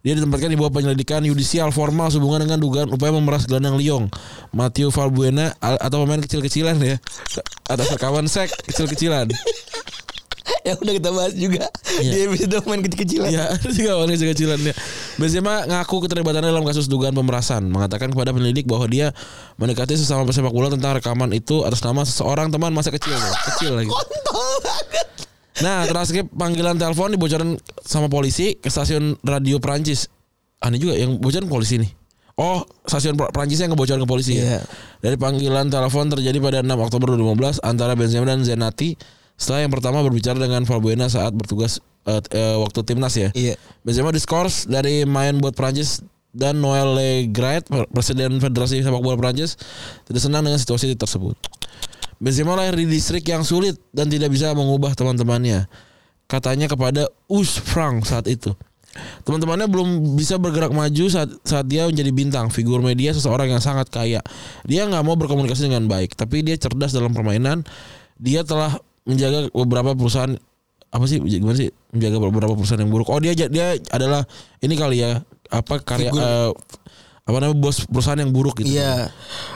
S3: dia ditempatkan di bawah penyelidikan yudisial formal sehubungan dengan dugaan upaya memeras gelandang Lyon, Matteo Valbuena al- atau pemain kecil-kecilan ya atas rekaman sek kecil-kecilan.
S2: yang udah kita bahas juga
S3: Iya.
S2: di episode main kecil-kecilan
S3: Ya, ada juga orang kecil-kecilan ya. Benzema ngaku keterlibatannya dalam kasus dugaan pemerasan, mengatakan kepada penyelidik bahwa dia mendekati sesama pesepak bola tentang rekaman itu atas nama seseorang teman masa kecil, ya. kecil lagi.
S2: kontol banget
S3: Nah, terakhir panggilan telepon dibocorin sama polisi ke stasiun radio Prancis. Aneh juga yang bocorin polisi nih. Oh, stasiun Pr- Prancis yang ngebocorin ke polisi
S2: Iya.
S3: ya. Dari panggilan telepon terjadi pada 6 Oktober 2015 antara Benzema dan Zenati setelah yang pertama berbicara dengan Valbuena saat bertugas eh, eh, waktu timnas ya.
S2: iya
S3: Benzema diskors dari main buat Prancis dan Noel Le Graet, Presiden Federasi Sepak Bola Prancis, tidak senang dengan situasi tersebut. Benzema lahir di distrik yang sulit dan tidak bisa mengubah teman-temannya. Katanya kepada Us Frank saat itu. Teman-temannya belum bisa bergerak maju saat saat dia menjadi bintang, figur media seseorang yang sangat kaya. Dia nggak mau berkomunikasi dengan baik, tapi dia cerdas dalam permainan. Dia telah menjaga beberapa perusahaan apa sih gimana sih menjaga beberapa perusahaan yang buruk. Oh dia dia adalah ini kali ya apa karya
S2: Figur.
S3: eh, apa namanya bos perusahaan yang buruk gitu.
S2: iya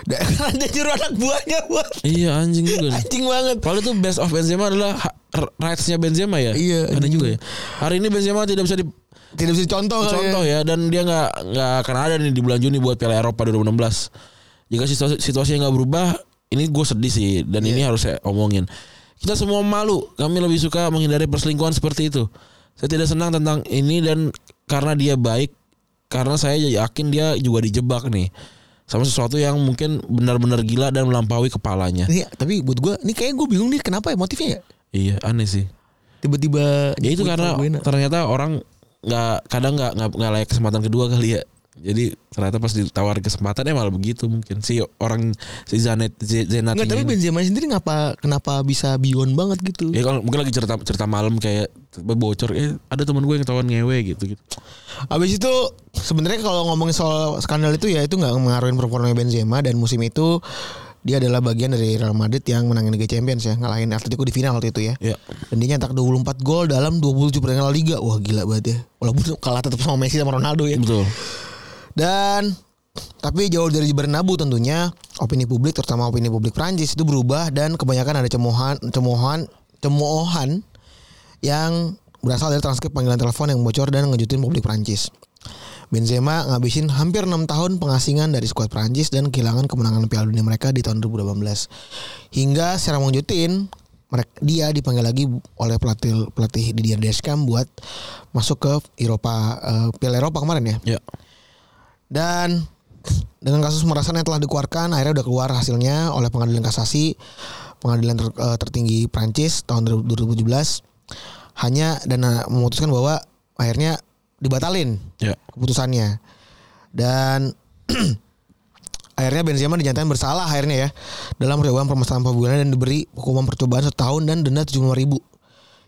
S2: Dan ada juru anak buahnya buat
S3: Iya anjing juga
S2: anjing banget
S3: Padahal itu best of Benzema adalah rights-nya Benzema ya.
S2: Iya,
S3: Ada juga ya. Hari ini Benzema tidak bisa
S2: tidak bisa dicontoh kali
S3: dicontoh ya dan dia nggak nggak akan ada nih di bulan Juni buat Piala Eropa 2016. Jika situasi situasinya nggak berubah, ini gue sedih sih dan ini harus saya omongin. Kita semua malu. Kami lebih suka menghindari perselingkuhan seperti itu. Saya tidak senang tentang ini dan karena dia baik, karena saya yakin dia juga dijebak nih sama sesuatu yang mungkin benar-benar gila dan melampaui kepalanya.
S2: Nih, tapi buat gue, ini kayak gue bingung nih kenapa ya motifnya ya?
S3: Iya aneh sih.
S2: Tiba-tiba
S3: Ya itu karena ternyata orang nggak kadang nggak nggak nggak layak kesempatan kedua kali ya. Jadi ternyata pas ditawar kesempatan ya malah begitu mungkin si orang si Zanet Zenat
S2: Enggak, tapi. Benzema sendiri ngapa kenapa bisa beyond banget gitu?
S3: Ya kalau mungkin lagi cerita cerita malam kayak bocor eh ada teman gue yang ketahuan ngewe gitu gitu.
S2: Abis itu sebenarnya kalau ngomongin soal skandal itu ya itu nggak mengaruhin performanya Benzema dan musim itu dia adalah bagian dari Real Madrid yang menangin Liga Champions ya ngalahin Atletico di final waktu itu ya.
S3: Ya.
S2: Dan dia nyetak 24 gol dalam 27 pertandingan Liga. Wah gila banget ya. Walaupun kalah tetap sama Messi sama Ronaldo ya.
S3: Betul.
S2: Dan tapi jauh dari Bernabu tentunya opini publik terutama opini publik Prancis itu berubah dan kebanyakan ada cemohan cemohan cemoohan yang berasal dari transkrip panggilan telepon yang bocor dan ngejutin publik Prancis. Benzema ngabisin hampir 6 tahun pengasingan dari skuad Prancis dan kehilangan kemenangan Piala Dunia mereka di tahun 2018. Hingga secara mengjutin mereka dia dipanggil lagi oleh pelatih pelatih Didier Deschamps buat masuk ke Eropa eh, Piala Eropa kemarin ya.
S3: Ya.
S2: Dan dengan kasus pemerasan yang telah dikeluarkan, akhirnya udah keluar hasilnya oleh pengadilan kasasi, pengadilan ter- eh, tertinggi Prancis tahun 2017. Hanya dan memutuskan bahwa akhirnya dibatalin
S3: Ya.
S2: keputusannya. Dan akhirnya Benzema dinyatakan bersalah akhirnya ya dalam percobaan permasalahan pembunuhan dan diberi hukuman percobaan setahun dan denda 75 ribu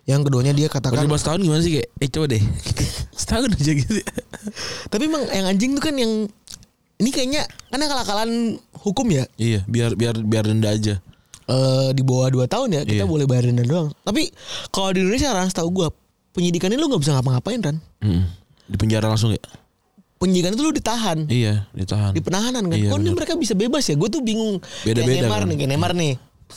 S2: Yang keduanya dia katakan
S3: 17 tahun gimana sih kayak eh coba deh. Setahun aja gitu.
S2: Tapi emang yang anjing tuh kan yang ini kayaknya kan akal-akalan hukum ya.
S3: Iya, biar biar biar denda aja.
S2: eh di bawah 2 tahun ya kita
S3: Iya.
S2: boleh bayar denda doang. Tapi kalau di Indonesia Ran setahu gua penyidikan ini lu nggak bisa ngapa-ngapain Ran.
S3: Mm. Di penjara langsung ya?
S2: Penyidikan itu lu ditahan.
S3: Iya, ditahan.
S2: Di penahanan kan.
S3: Iya,
S2: Kok ini
S3: bener.
S2: mereka bisa bebas ya? Gue tuh bingung.
S3: Beda-beda
S2: Kayak Neymar
S3: kan.
S2: nih, kayak Neymar nih.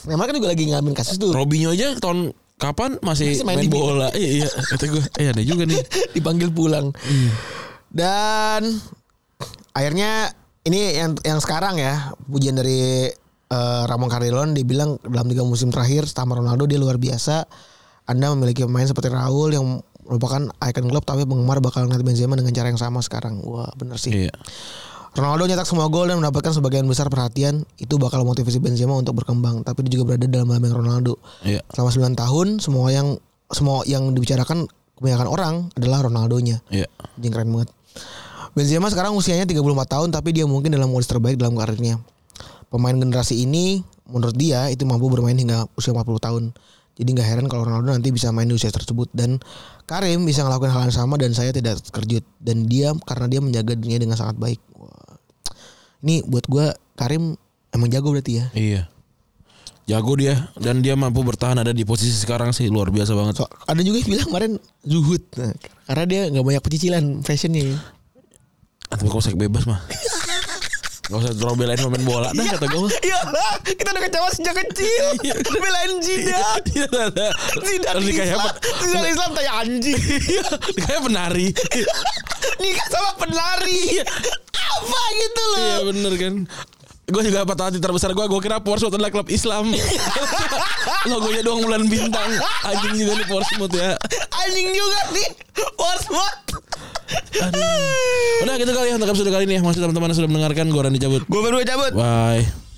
S2: Neymar kan juga lagi ngalamin kasus tuh.
S3: Robinho aja tahun kapan masih,
S2: Masih main
S3: main,
S2: di-
S3: bola. iya, iya. Kata gue, eh ada juga nih.
S2: dipanggil pulang.
S3: Iya.
S2: Dan akhirnya ini yang yang sekarang ya pujian dari eh, Ramon Cardelon dia bilang dalam tiga musim terakhir sama Ronaldo dia luar biasa. Anda memiliki pemain seperti Raul yang merupakan icon klub tapi penggemar bakal ngeliat Benzema dengan cara yang sama sekarang. Wah bener sih.
S3: Iya.
S2: Ronaldo nyetak semua gol dan mendapatkan sebagian besar perhatian. Itu bakal motivasi Benzema untuk berkembang. Tapi dia juga berada dalam lambang Ronaldo.
S3: Iya.
S2: Selama 9 tahun semua yang semua yang dibicarakan kebanyakan orang adalah Ronaldonya.
S3: Iya.
S2: Anjing keren banget. Benzema sekarang usianya 34 tahun tapi dia mungkin dalam kondisi terbaik dalam karirnya. Pemain generasi ini menurut dia itu mampu bermain hingga usia 40 tahun. Jadi nggak heran kalau Ronaldo nanti bisa main di usia tersebut dan Karim bisa ngelakuin hal yang sama dan saya tidak terkejut dan dia karena dia menjaga dunia dengan sangat baik. Wah. Ini buat gua Karim emang jago berarti ya.
S3: Iya. Jago dia dan dia mampu bertahan ada di posisi sekarang sih luar biasa banget.
S2: So, ada juga yang bilang kemarin zuhud Nah, karena dia nggak banyak pecicilan fashionnya.
S3: Tapi kok seks bebas mah. Gak usah terlalu belain pemain bola dah kata gue.
S2: Iya lah, kita udah kecewa sejak kecil. Belain Zidane.
S3: Iya,
S2: Zidane Islam,
S3: kayak
S2: Zidane Islam kayak anjing.
S3: Iya, kayak penari.
S2: Nikah sama penari. Apa gitu loh?
S3: Iya bener kan. Gue juga patah hati terbesar gue Gue kira Portsmouth adalah klub Islam Logonya doang bulan bintang Anjing juga nih Portsmouth ya
S2: Anjing juga nih. Portsmouth.
S3: Udah gitu kali ya Untuk episode kali ini ya. Masih teman-teman sudah mendengarkan. Gue Randy cabut.
S2: Gue baru cabut.
S3: Bye